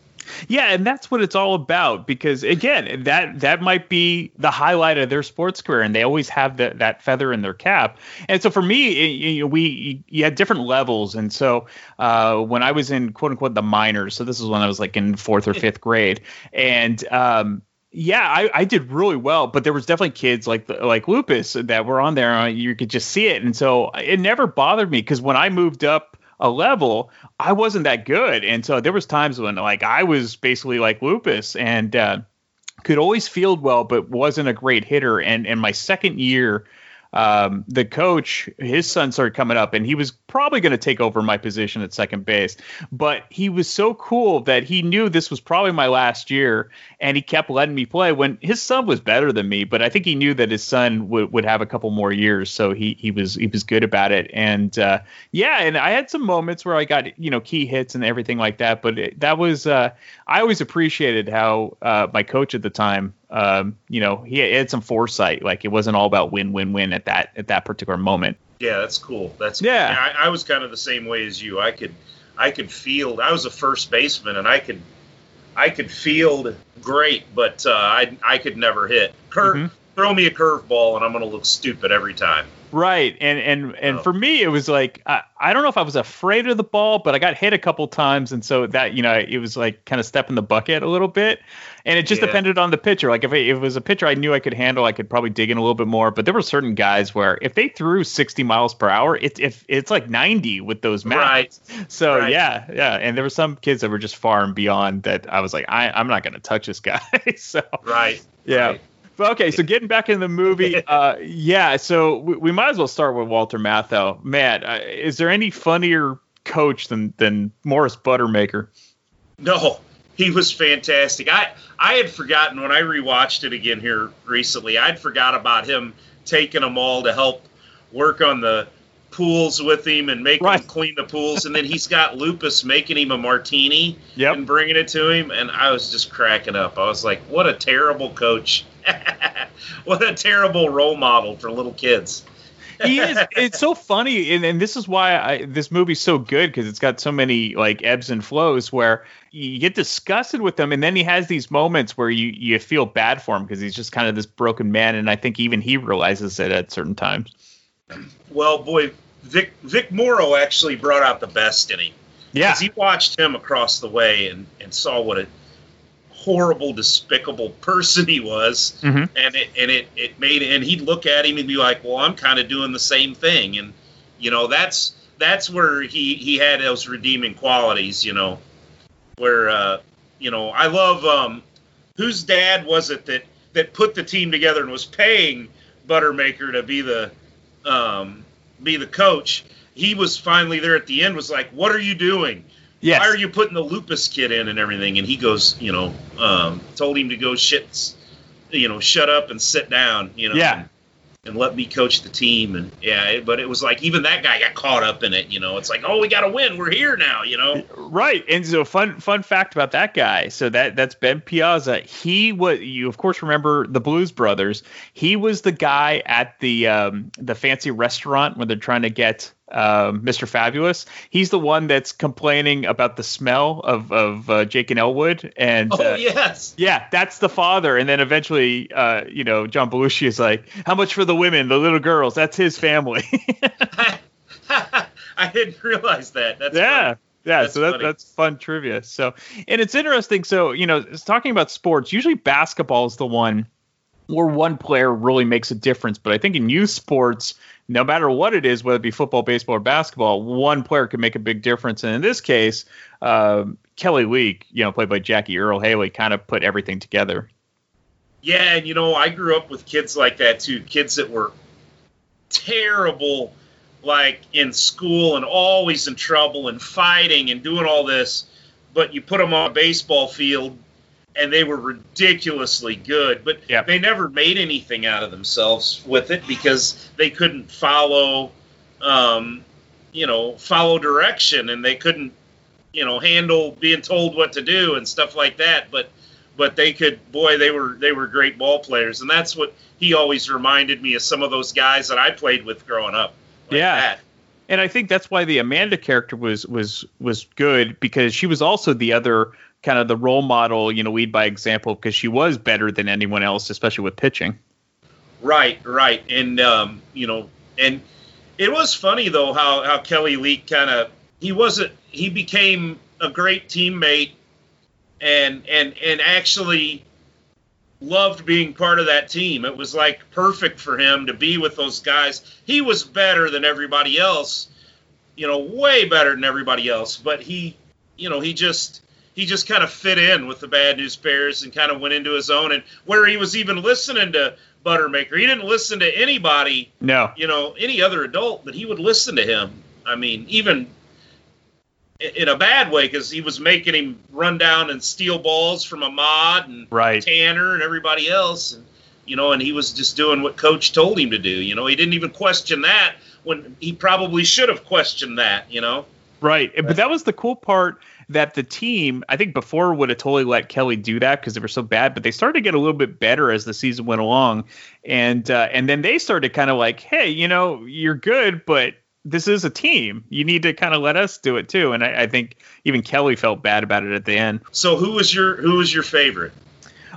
Yeah and that's what it's all about because again that that might be the highlight of their sports career and they always have that that feather in their cap and so for me it- you know, we you had different levels and so uh, when i was in quote unquote the minors so this is when i was like in fourth or fifth grade and um yeah, I, I did really well, but there was definitely kids like like Lupus that were on there. uh, You could just see it, and so it never bothered me because when I moved up a level, I wasn't that good, and so there was times when like I was basically like Lupus and uh, could always field well, but wasn't a great hitter. And and my second year, um, the coach, his son started coming up, and he was probably going to take over my position at second base. But he was so cool that he knew this was probably my last year, and he kept letting me play. When his son was better than me, but I think he knew that his son would would have a couple more years, so he he was he was good about it. And uh, yeah, and I had some moments where I got you know key hits and everything like that. But it, that was uh, I always appreciated how uh, my coach at the time um, you know, he had some foresight. Like it wasn't all about win, win, win at that at that particular moment. Yeah, that's cool. That's Yeah. I, I was kind of the same way as you. I could, I could field. I was a first baseman, and I could, I could field great, but uh, I I could never hit. Curve, Mm-hmm. throw me a curveball, and I'm going to look stupid every time. Right, and and and oh. for me, it was like I, I don't know if I was afraid of the ball, but I got hit a couple times, and so that you know it was like kind of step in the bucket a little bit, and it just Yeah. depended on the pitcher. Like if it, if it was a pitcher I knew I could handle, I could probably dig in a little bit more. But there were certain guys where if they threw 60 miles per hour, it's if it's like 90 with those mats. Right. So Right. yeah, yeah, and there were some kids that were just far and beyond that. I was like, I, I'm not going to touch this guy. so Right. yeah. But okay, so getting back in the movie, uh, yeah. So we, we might as well start with Walter Matthau. Matt, uh, is there any funnier coach than than Morris Buttermaker? No, he was fantastic. I I had forgotten when I rewatched it again here recently. I'd forgot about him taking them all to help work on the pools with him and making him clean the pools, and then he's got Lupus making him a martini and bringing it to him, and I was just cracking up. I was like, what a terrible coach. what a terrible role model for little kids. he is it's so funny and, and this is why I, this movie's so good because it's got so many like ebbs and flows where you get disgusted with him and then he has these moments where you you feel bad for him because he's just kind of this broken man and i think even he realizes it at certain times Well, boy, Vic Vic Morrow actually brought out the best in him. Yeah. Because he watched him across the way and, and saw what a horrible, despicable person he was, Mhm. and it and it it made and he'd look at him and be like, "Well, I'm kind of doing the same thing," and you know that's that's where he he had those redeeming qualities, you know, where uh, you know I love um, whose dad was it that that put the team together and was paying Buttermaker to be the um, be the coach. He was finally there at the end. Was like, "What are you doing? Yes. Why are you putting the lupus kid in and everything?" And he goes, you know, um, told him to go shit, you know, shut up and sit down, you know, Yeah. and let me coach the team. And yeah, but it was like even that guy got caught up in it. You know, it's like, oh, we got to win. We're here now. You know. Right, and so fun fun fact about that guy. So that that's Ben Piazza. He was you of course remember the Blues Brothers. He was the guy at the um, the fancy restaurant when they're trying to get um, Mr. Fabulous. He's the one that's complaining about the smell of of uh, Jake and Elwood. And Oh uh, yes. yeah, that's the father. And then eventually, uh, you know, John Belushi is like, "How much for the women, the little girls? That's his family." I didn't realize that. That's yeah. funny. Yeah, That's so that, that's fun trivia. So, and it's interesting. So, you know, it's talking about sports, usually basketball is the one where one player really makes a difference. But I think in youth sports, no matter what it is, whether it be football, baseball, or basketball, one player can make a big difference. And in this case, um, Kelly Leak, you know, played by Jackie Earle Haley, kind of put everything together. Yeah, and you know, I grew up with kids like that too. Kids that were terrible, like in school and always in trouble and fighting and doing all this. But you put them on a baseball field and they were ridiculously good. But they never made anything out of themselves with it because they couldn't follow, um, you know, follow direction and they couldn't, you know, handle being told what to do and stuff like that. But but they could boy they were they were great ball players and that's what he always reminded me of some of those guys that I played with growing up. yeah. And I think that's why the Amanda character was was was good because she was also the other kind of the role model, you know, lead by example because she was better than anyone else, especially with pitching. Right, right. And um, you know, and it was funny though how how Kelly Leak kind of he wasn't he became a great teammate and and and actually loved being part of that team. It was like perfect for him to be with those guys. He was better than everybody else, you know, way better than everybody else, but he, you know, he just he just kind of fit in with the Bad News Bears and kind of went into his own and where he was even listening to Buttermaker. He didn't listen to anybody, No. you know, any other adult, but he would listen to him. I mean, even in a bad way because he was making him run down and steal balls from Ahmad and Right. Tanner and everybody else, and you know, and he was just doing what Coach told him to do. You know, he didn't even question that when he probably should have questioned that. You know, Right. But that was the cool part that the team, I think before would have totally let Kelly do that because they were so bad, but they started to get a little bit better as the season went along. And uh, and then they started kind of like, hey, you know, you're good, but this is a team. You need to kind of let us do it too. And I, I think even Kelly felt bad about it at the end. so who was your who was your favorite?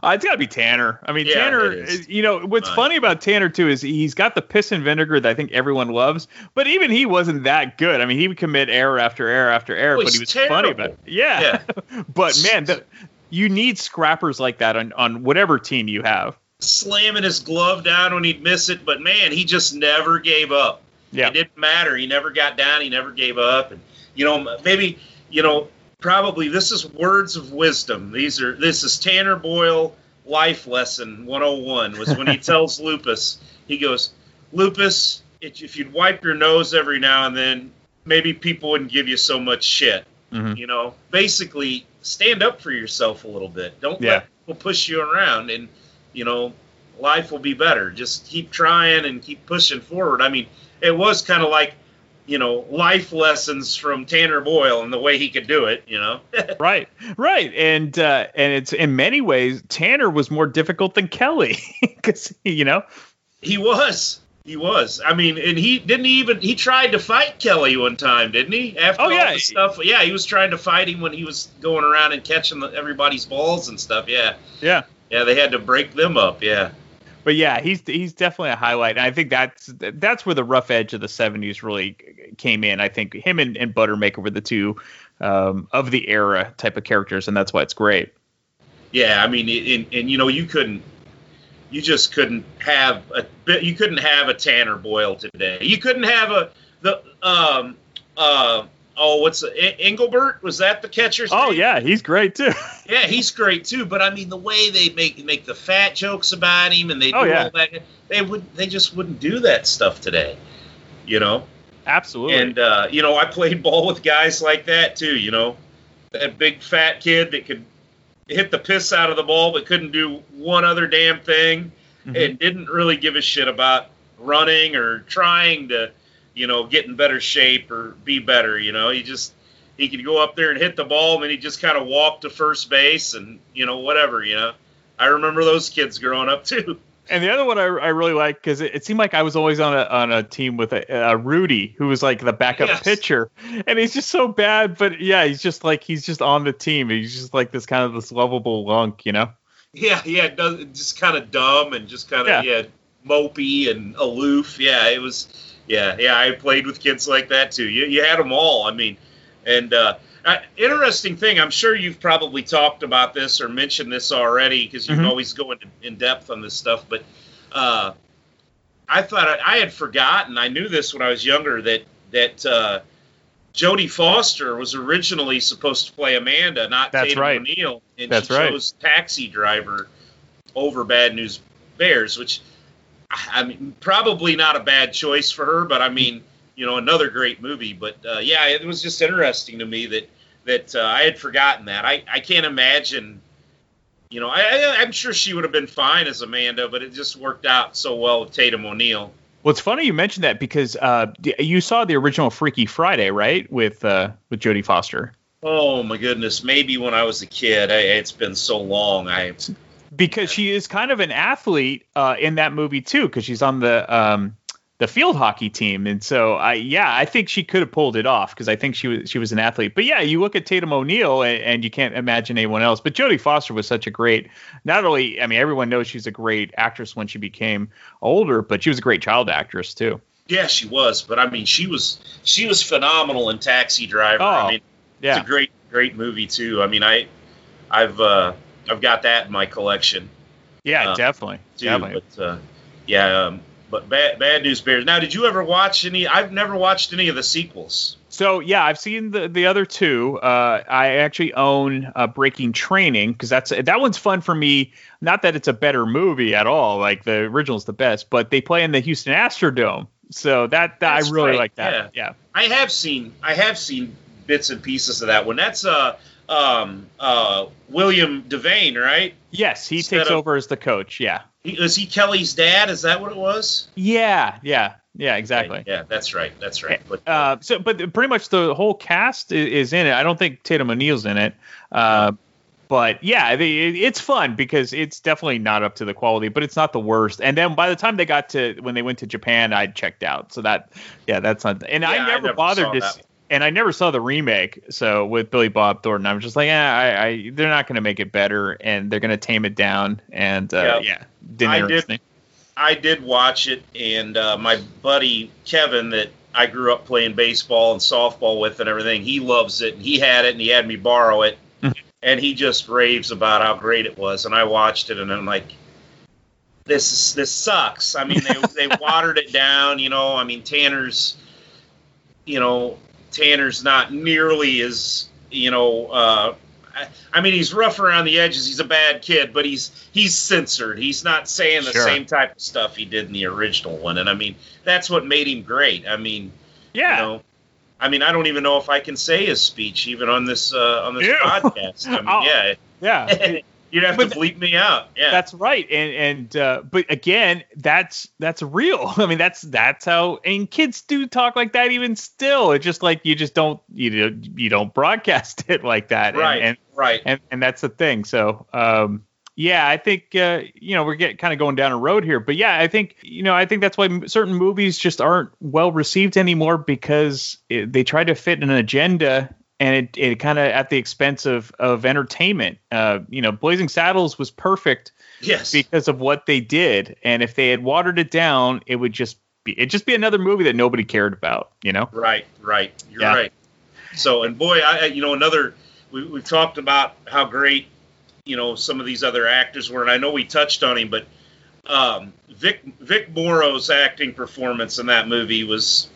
Uh, it's got to be Tanner. I mean, Yeah, Tanner. You know what's Fine. funny about Tanner too is he's got the piss and vinegar that I think everyone loves, but even he wasn't that good. I mean, he would commit error after error after error, Oh, but he was funny about it. terrible. Yeah, but man, the, you need scrappers like that on on whatever team you have. slamming his glove down when he'd miss it, but man, he just never gave up. Yeah. It didn't matter. He never got down. He never gave up. And you know, maybe you know, probably this is words of wisdom. These are this is Tanner Boyle life lesson 101 was when he tells Lupus, he goes, Lupus, if if you'd wipe your nose every now and then, maybe people wouldn't give you so much shit. Mhm. You know, basically stand up for yourself a little bit. Don't Yeah. let people push you around and you know, life will be better. Just keep trying and keep pushing forward. I mean, it was kind of like, you know, life lessons from Tanner Boyle and the way he could do it, you know. right, right, and uh, and it's in many ways Tanner was more difficult than Kelly because you know he was. He was. I mean, and he didn't even he tried to fight Kelly one time, didn't he? After Oh, all yeah. the stuff. Yeah, he was trying to fight him when he was going around and catching the, everybody's balls and stuff. Yeah. yeah. Yeah, they had to break them up. Yeah. But yeah, he's he's definitely a highlight. And I think that's that's where the rough edge of the '70s really came in. I think him and, and Buttermaker were the two um, of the era type of characters, and that's why it's great. Yeah, I mean, and, and you know, you couldn't, you just couldn't have a. You couldn't have a Tanner Boyle today. You couldn't have a the um uh oh what's the, Engelberg was that the catcher's Oh name? yeah, he's great too. yeah he's great too. But I mean, the way they make make the fat jokes about him and they do Oh, yeah. all that, they would they just wouldn't do that stuff today. You know. Absolutely. And uh, you know, I played ball with guys like that too. You know, that big fat kid that could hit the piss out of the ball but couldn't do one other damn thing, Mhm. and didn't really give a shit about running or trying to, you know, get in better shape or be better. You know, he just he could go up there and hit the ball, and then he just kind of walk to first base and you know whatever. You know, I remember those kids growing up too. And the other one I, I really like because it, it seemed like I was always on a on a team with a, a Rudy who was like the backup Yes. pitcher, and he's just so bad. But yeah, he's just like he's just on the team. He's just like this kind of this lovable lunk, you know. Yeah, yeah, does just kind of dumb and just kind Yeah. of yeah. mopey and aloof. Yeah, it was. Yeah, yeah, I played with kids like that too. You you had them all. I mean, and uh, uh, interesting thing. I'm sure you've probably talked about this or mentioned this already because you Mhm. always go into in depth on this stuff. But uh, I thought I, I had forgotten. I knew this when I was younger that that. Uh, Jodie Foster was originally supposed to play Amanda, not That's Tatum right. O'Neal, and That's she right. chose Taxi Driver over Bad News Bears, which I mean probably not a bad choice for her, but I mean you know another great movie. But uh, yeah, it was just interesting to me that that uh, I had forgotten that. I I can't imagine. You know, I, I'm sure she would have been fine as Amanda, but it just worked out so well with Tatum O'Neal. Well, it's funny you mentioned that because uh, you saw the original Freaky Friday, right? With uh, with Jodie Foster. Oh my goodness, maybe when I was a kid. I, it's been so long. I because she is kind of an athlete uh, in that movie too, because she's on the um, the field hockey team, and so I yeah I think she could have pulled it off because I think she was she was an athlete. But yeah, you look at Tatum O'Neal and, and you can't imagine anyone else. But Jodie Foster was such a great. Not only I mean everyone knows she's a great actress when she became older, but she was a great child actress too. Yeah, she was, but I mean, she was she was phenomenal in Taxi Driver. Oh, I mean, yeah. it's a great great movie too. I mean, I I've uh, I've got that in my collection. Yeah, Uh, definitely, too. definitely. But uh, yeah, um, but bad Bad News Bears. Now, did you ever watch any? I've never watched any of the sequels. So yeah, I've seen the the other two. Uh, I actually own uh, Breaking Training because that's that one's fun for me. Not that it's a better movie at all, like the original's the best, but they play in the Houston Astrodome, so that, that I really right, like that. Yeah. I have seen I have seen bits and pieces of that one. That's uh um uh William Devane, right? Yes, he Instead takes of- over as the coach. Yeah. He, is he Kelly's dad? Is that what it was? Yeah. Yeah. Yeah. Exactly. Yeah, that's right. That's right. But Uh, so, but pretty much the whole cast is, is in it. I don't think Tatum O'Neal's in it. Uh, but yeah, it's fun because it's definitely not up to the quality, but it's not the worst. And then by the time they got to when they went to Japan, I'd checked out. So that, yeah, that's not. And Yeah, I I never, never bothered to. And I never saw the remake. So with Billy Bob Thornton, I'm just like, yeah, I, I they're not going to make it better, and they're going to tame it down. And uh, Yeah. yeah, didn't I did- me. I did watch it, and uh, my buddy Kevin, that I grew up playing baseball and softball with and everything, he loves it, and he had it, and he had me borrow it, and he just raves about how great it was. And I watched it, and I'm like, this is, this sucks. I mean, they they watered it down, you know. I mean, Tanner's, you know, Tanner's not nearly as, you know. Uh, I- I mean, he's rough around the edges. He's a bad kid, but he's he's censored. He's not saying the Sure. same type of stuff he did in the original one. And I mean, that's what made him great. I mean, yeah. You know, I mean, I don't even know if I can say his speech even on this uh, on this Ew. podcast. I mean, Oh, yeah, Yeah. you'd have to bleep me out. Yeah, That's right, and and uh, but again, that's that's real. I mean, that's that's how and kids do talk like that even still. It's just like you just don't you know, you don't broadcast it like that, Right, And, and, right. and and that's the thing. So um, yeah, I think uh, you know we're getting kind of going down a road here, but yeah, I think you know I think that's why m- certain movies just aren't well received anymore because it, they try to fit an agenda and it, it kind of at the expense of of entertainment. Uh, you know, Blazing Saddles was perfect yes because of what they did, and if they had watered it down, it would just be it just be another movie that nobody cared about. You know? Right, right. You're Yeah. right. So, and boy, I, you know, another, we, we've talked about how great, you know, some of these other actors were, and I know we touched on him, but um, Vic, Vic Morrow's acting performance in that movie was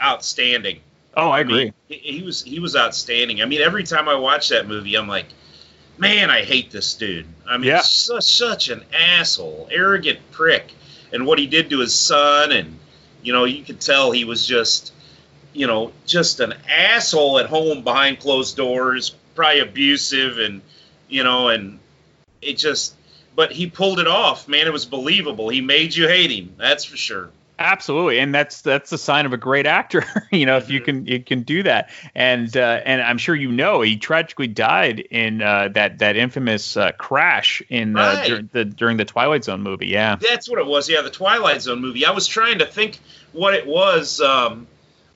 outstanding. Oh, I mean, agree. he, he was, he was outstanding. I mean, every time I watch that movie, I'm like, man, I hate this dude. I mean, Yeah. such, such an asshole, arrogant prick. And what he did to his son, and, you know, you could tell he was just, you know, just an asshole at home behind closed doors, probably abusive, and, you know, and it just, but he pulled it off, man. It was believable. He made you hate him. That's for sure. Absolutely, and that's that's the sign of a great actor. you know, if Mm-hmm. you can you can do that, and uh, and I'm sure you know he tragically died in uh, that that infamous uh, crash in uh, Right. dur- the during the Twilight Zone movie. Yeah, That's what it was. Yeah, the Twilight Zone movie. I was trying to think what it was um,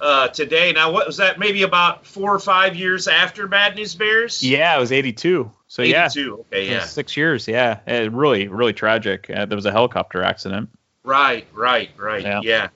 uh, today. Now, what was that? Maybe about four or five years after Bad News Bears. yeah, it was '82. So yeah, 82. Okay, yeah. six years. Yeah, Uh, really really tragic. Uh, there was a helicopter accident. Right, right, right. Yeah. Yeah.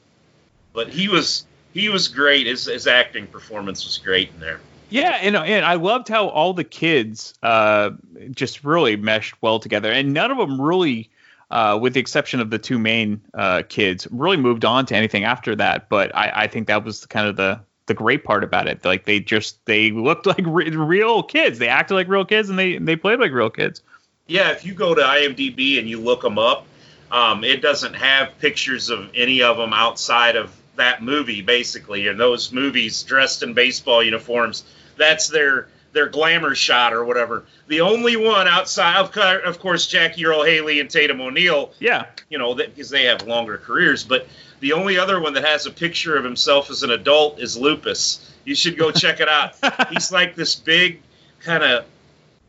But he was he was great. His his acting performance was great in there. Yeah, and and I loved how all the kids uh, just really meshed well together, and none of them really, uh, with the exception of the two main uh, kids, really moved on to anything after that. But I, I think that was kind of the the great part about it. Like they just they looked like re- real kids. They acted like real kids, and they they played like real kids. Yeah, if you go to IMDb and you look them up, um, it doesn't have pictures of any of them outside of that movie, basically. And those movies dressed in baseball uniforms, that's their their glamour shot or whatever. The only one outside, of, of course, Jackie Earle Haley and Tatum O'Neal. Yeah. You know, because they have longer careers. But the only other one that has a picture of himself as an adult is Lupus. You should go check it out. He's like this big, kind of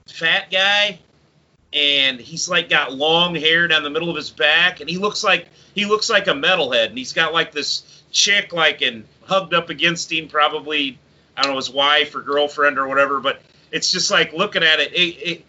fat guy and he's like got long hair down the middle of his back and he looks like he looks like a metalhead and he's got like this chick like and hugged up against him probably i don't know his wife or girlfriend or whatever but it's just like looking at it it, it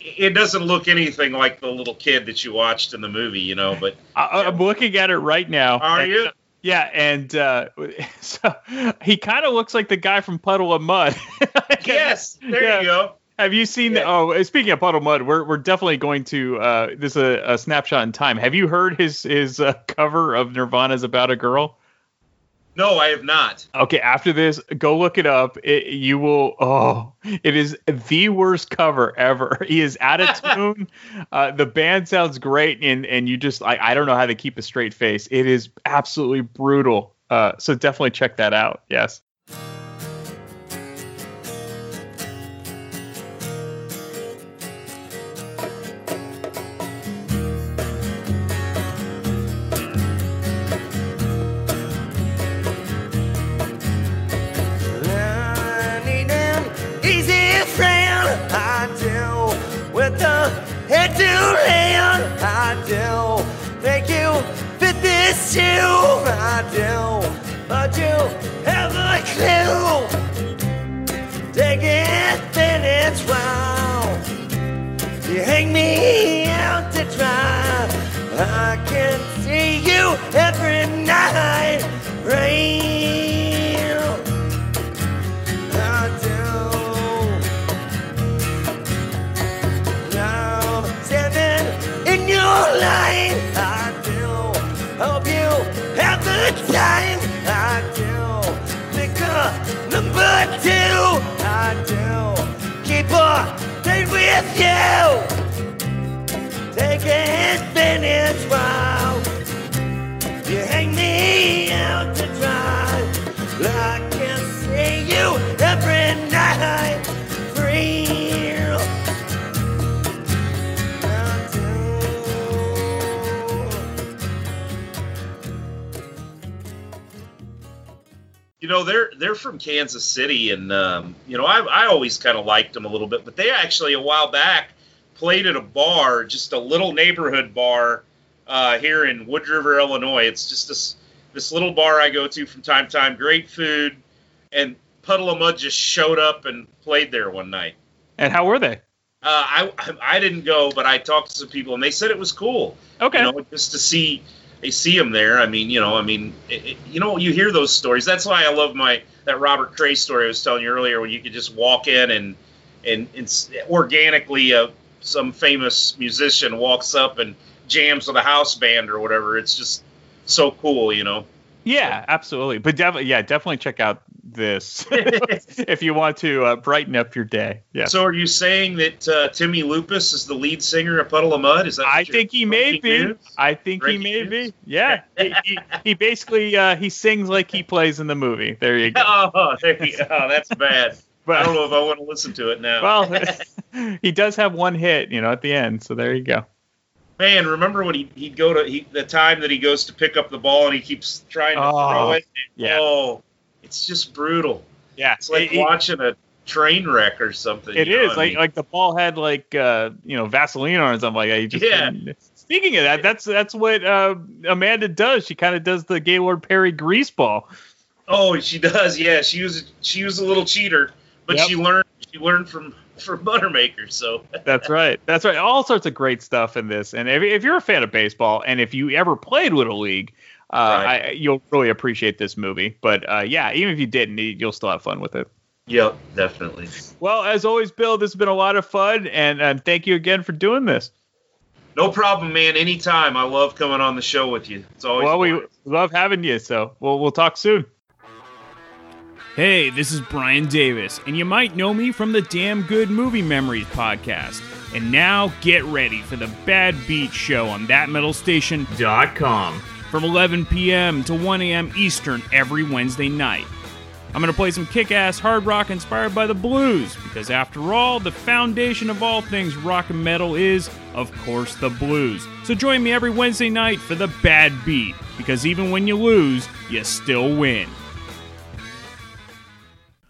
it doesn't look anything like the little kid that you watched in the movie, you know. But I, I'm looking at it right now. Are And- you? Yeah, and uh, so he kind of looks like the guy from Puddle of Mudd. yes, there Yeah. you go. Have you seen? The, oh, speaking of Puddle Mudd, we're we're definitely going to. Uh, this is a, a snapshot in time. Have you heard his his uh, cover of Nirvana's "About a Girl"? No, I have not. Okay, after this, go look it up. It, you will. Oh, it is the worst cover ever. He is out of tune. uh, the band sounds great, and and you just I, I don't know how to keep a straight face. It is absolutely brutal. Uh, so definitely check that out. Yes. Kansas City, and um, you know, I I always kind of liked them a little bit, but they actually a while back played at a bar, just a little neighborhood bar uh, here in Wood River, Illinois. It's just this this little bar I go to from time to time. Great food, and Puddle of Mudd just showed up and played there one night. And how were they? Uh, I I didn't go, but I talked to some people, and they said it was cool. Okay. You know, just to see they see him there. I mean, you know, I mean, it, it- you know, you hear those stories. That's why I love my that Robert Cray story I was telling you earlier, when you could just walk in and and, organically uh, some famous musician walks up and jams with a house band or whatever. It's just so cool, you know. Yeah, absolutely. But definitely, yeah, definitely check out this if you want to uh, brighten up your day. Yeah. So, are you saying that uh, Timmy Lupus is the lead singer of Puddle of Mudd? Is that? I think he may be. news? I think he may news? be. Yeah. he, he, he basically uh, he sings like he plays in the movie. There you go. Oh, there you go. That's bad. But- I don't know if I want to listen to it now. Well, he does have one hit, you know, at the end. So there you go. Man, remember when he he'd go to he, the time that he goes to pick up the ball and he keeps trying to Oh, throw it. yeah. Oh, it's just brutal. Yeah. It's like It- watching a train wreck or something. It is what I like mean? like the ball had like uh you know Vaseline on it or something like that. Yeah. Speaking of that, that's that's what uh, Amanda does. She kind of does the Gaylord Perry grease ball. Oh, she does. Yeah, she was she was a little cheater, but Yep. she learned she learned from from Buttermaker. So That's right. That's right. All sorts of great stuff in this. And if, if you're a fan of baseball, and if you ever played Little League, uh, I, you'll really appreciate this movie. But uh, yeah, even if you didn't, you'll still have fun with it. Yep, definitely. Well, as always, Bill, this has been a lot of fun, and uh, thank you again for doing this. No problem, man. Anytime. I love coming on the show with you. It's always well, we love having you. So we'll we'll talk soon. Hey, this is Brian Davis, and you might know me from the Damn Good Movie Memories podcast. And now get ready for the Bad Beat Show on thatmetalstation.com from 11 p.m. to 1 a.m. Eastern every Wednesday night. I'm going to play some kick ass hard rock inspired by the blues, because after all, the foundation of all things rock and metal is, of course, the blues. So join me every Wednesday night for the Bad Beat, because even when you lose, you still win.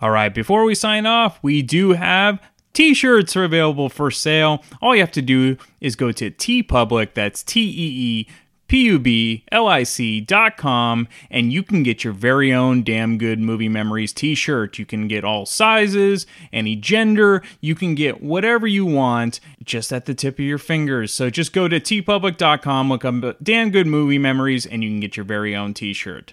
All right, before we sign off, we do have t-shirts are available for sale. All you have to do is go to TeePublic, that's T E E P U B L I C dot com, and you can get your very own Damn Good Movie Memories t shirt. You can get all sizes, any gender, you can get whatever you want just at the tip of your fingers. So just go to TeePublic.com, look up Damn Good Movie Memories, and you can get your very own t shirt.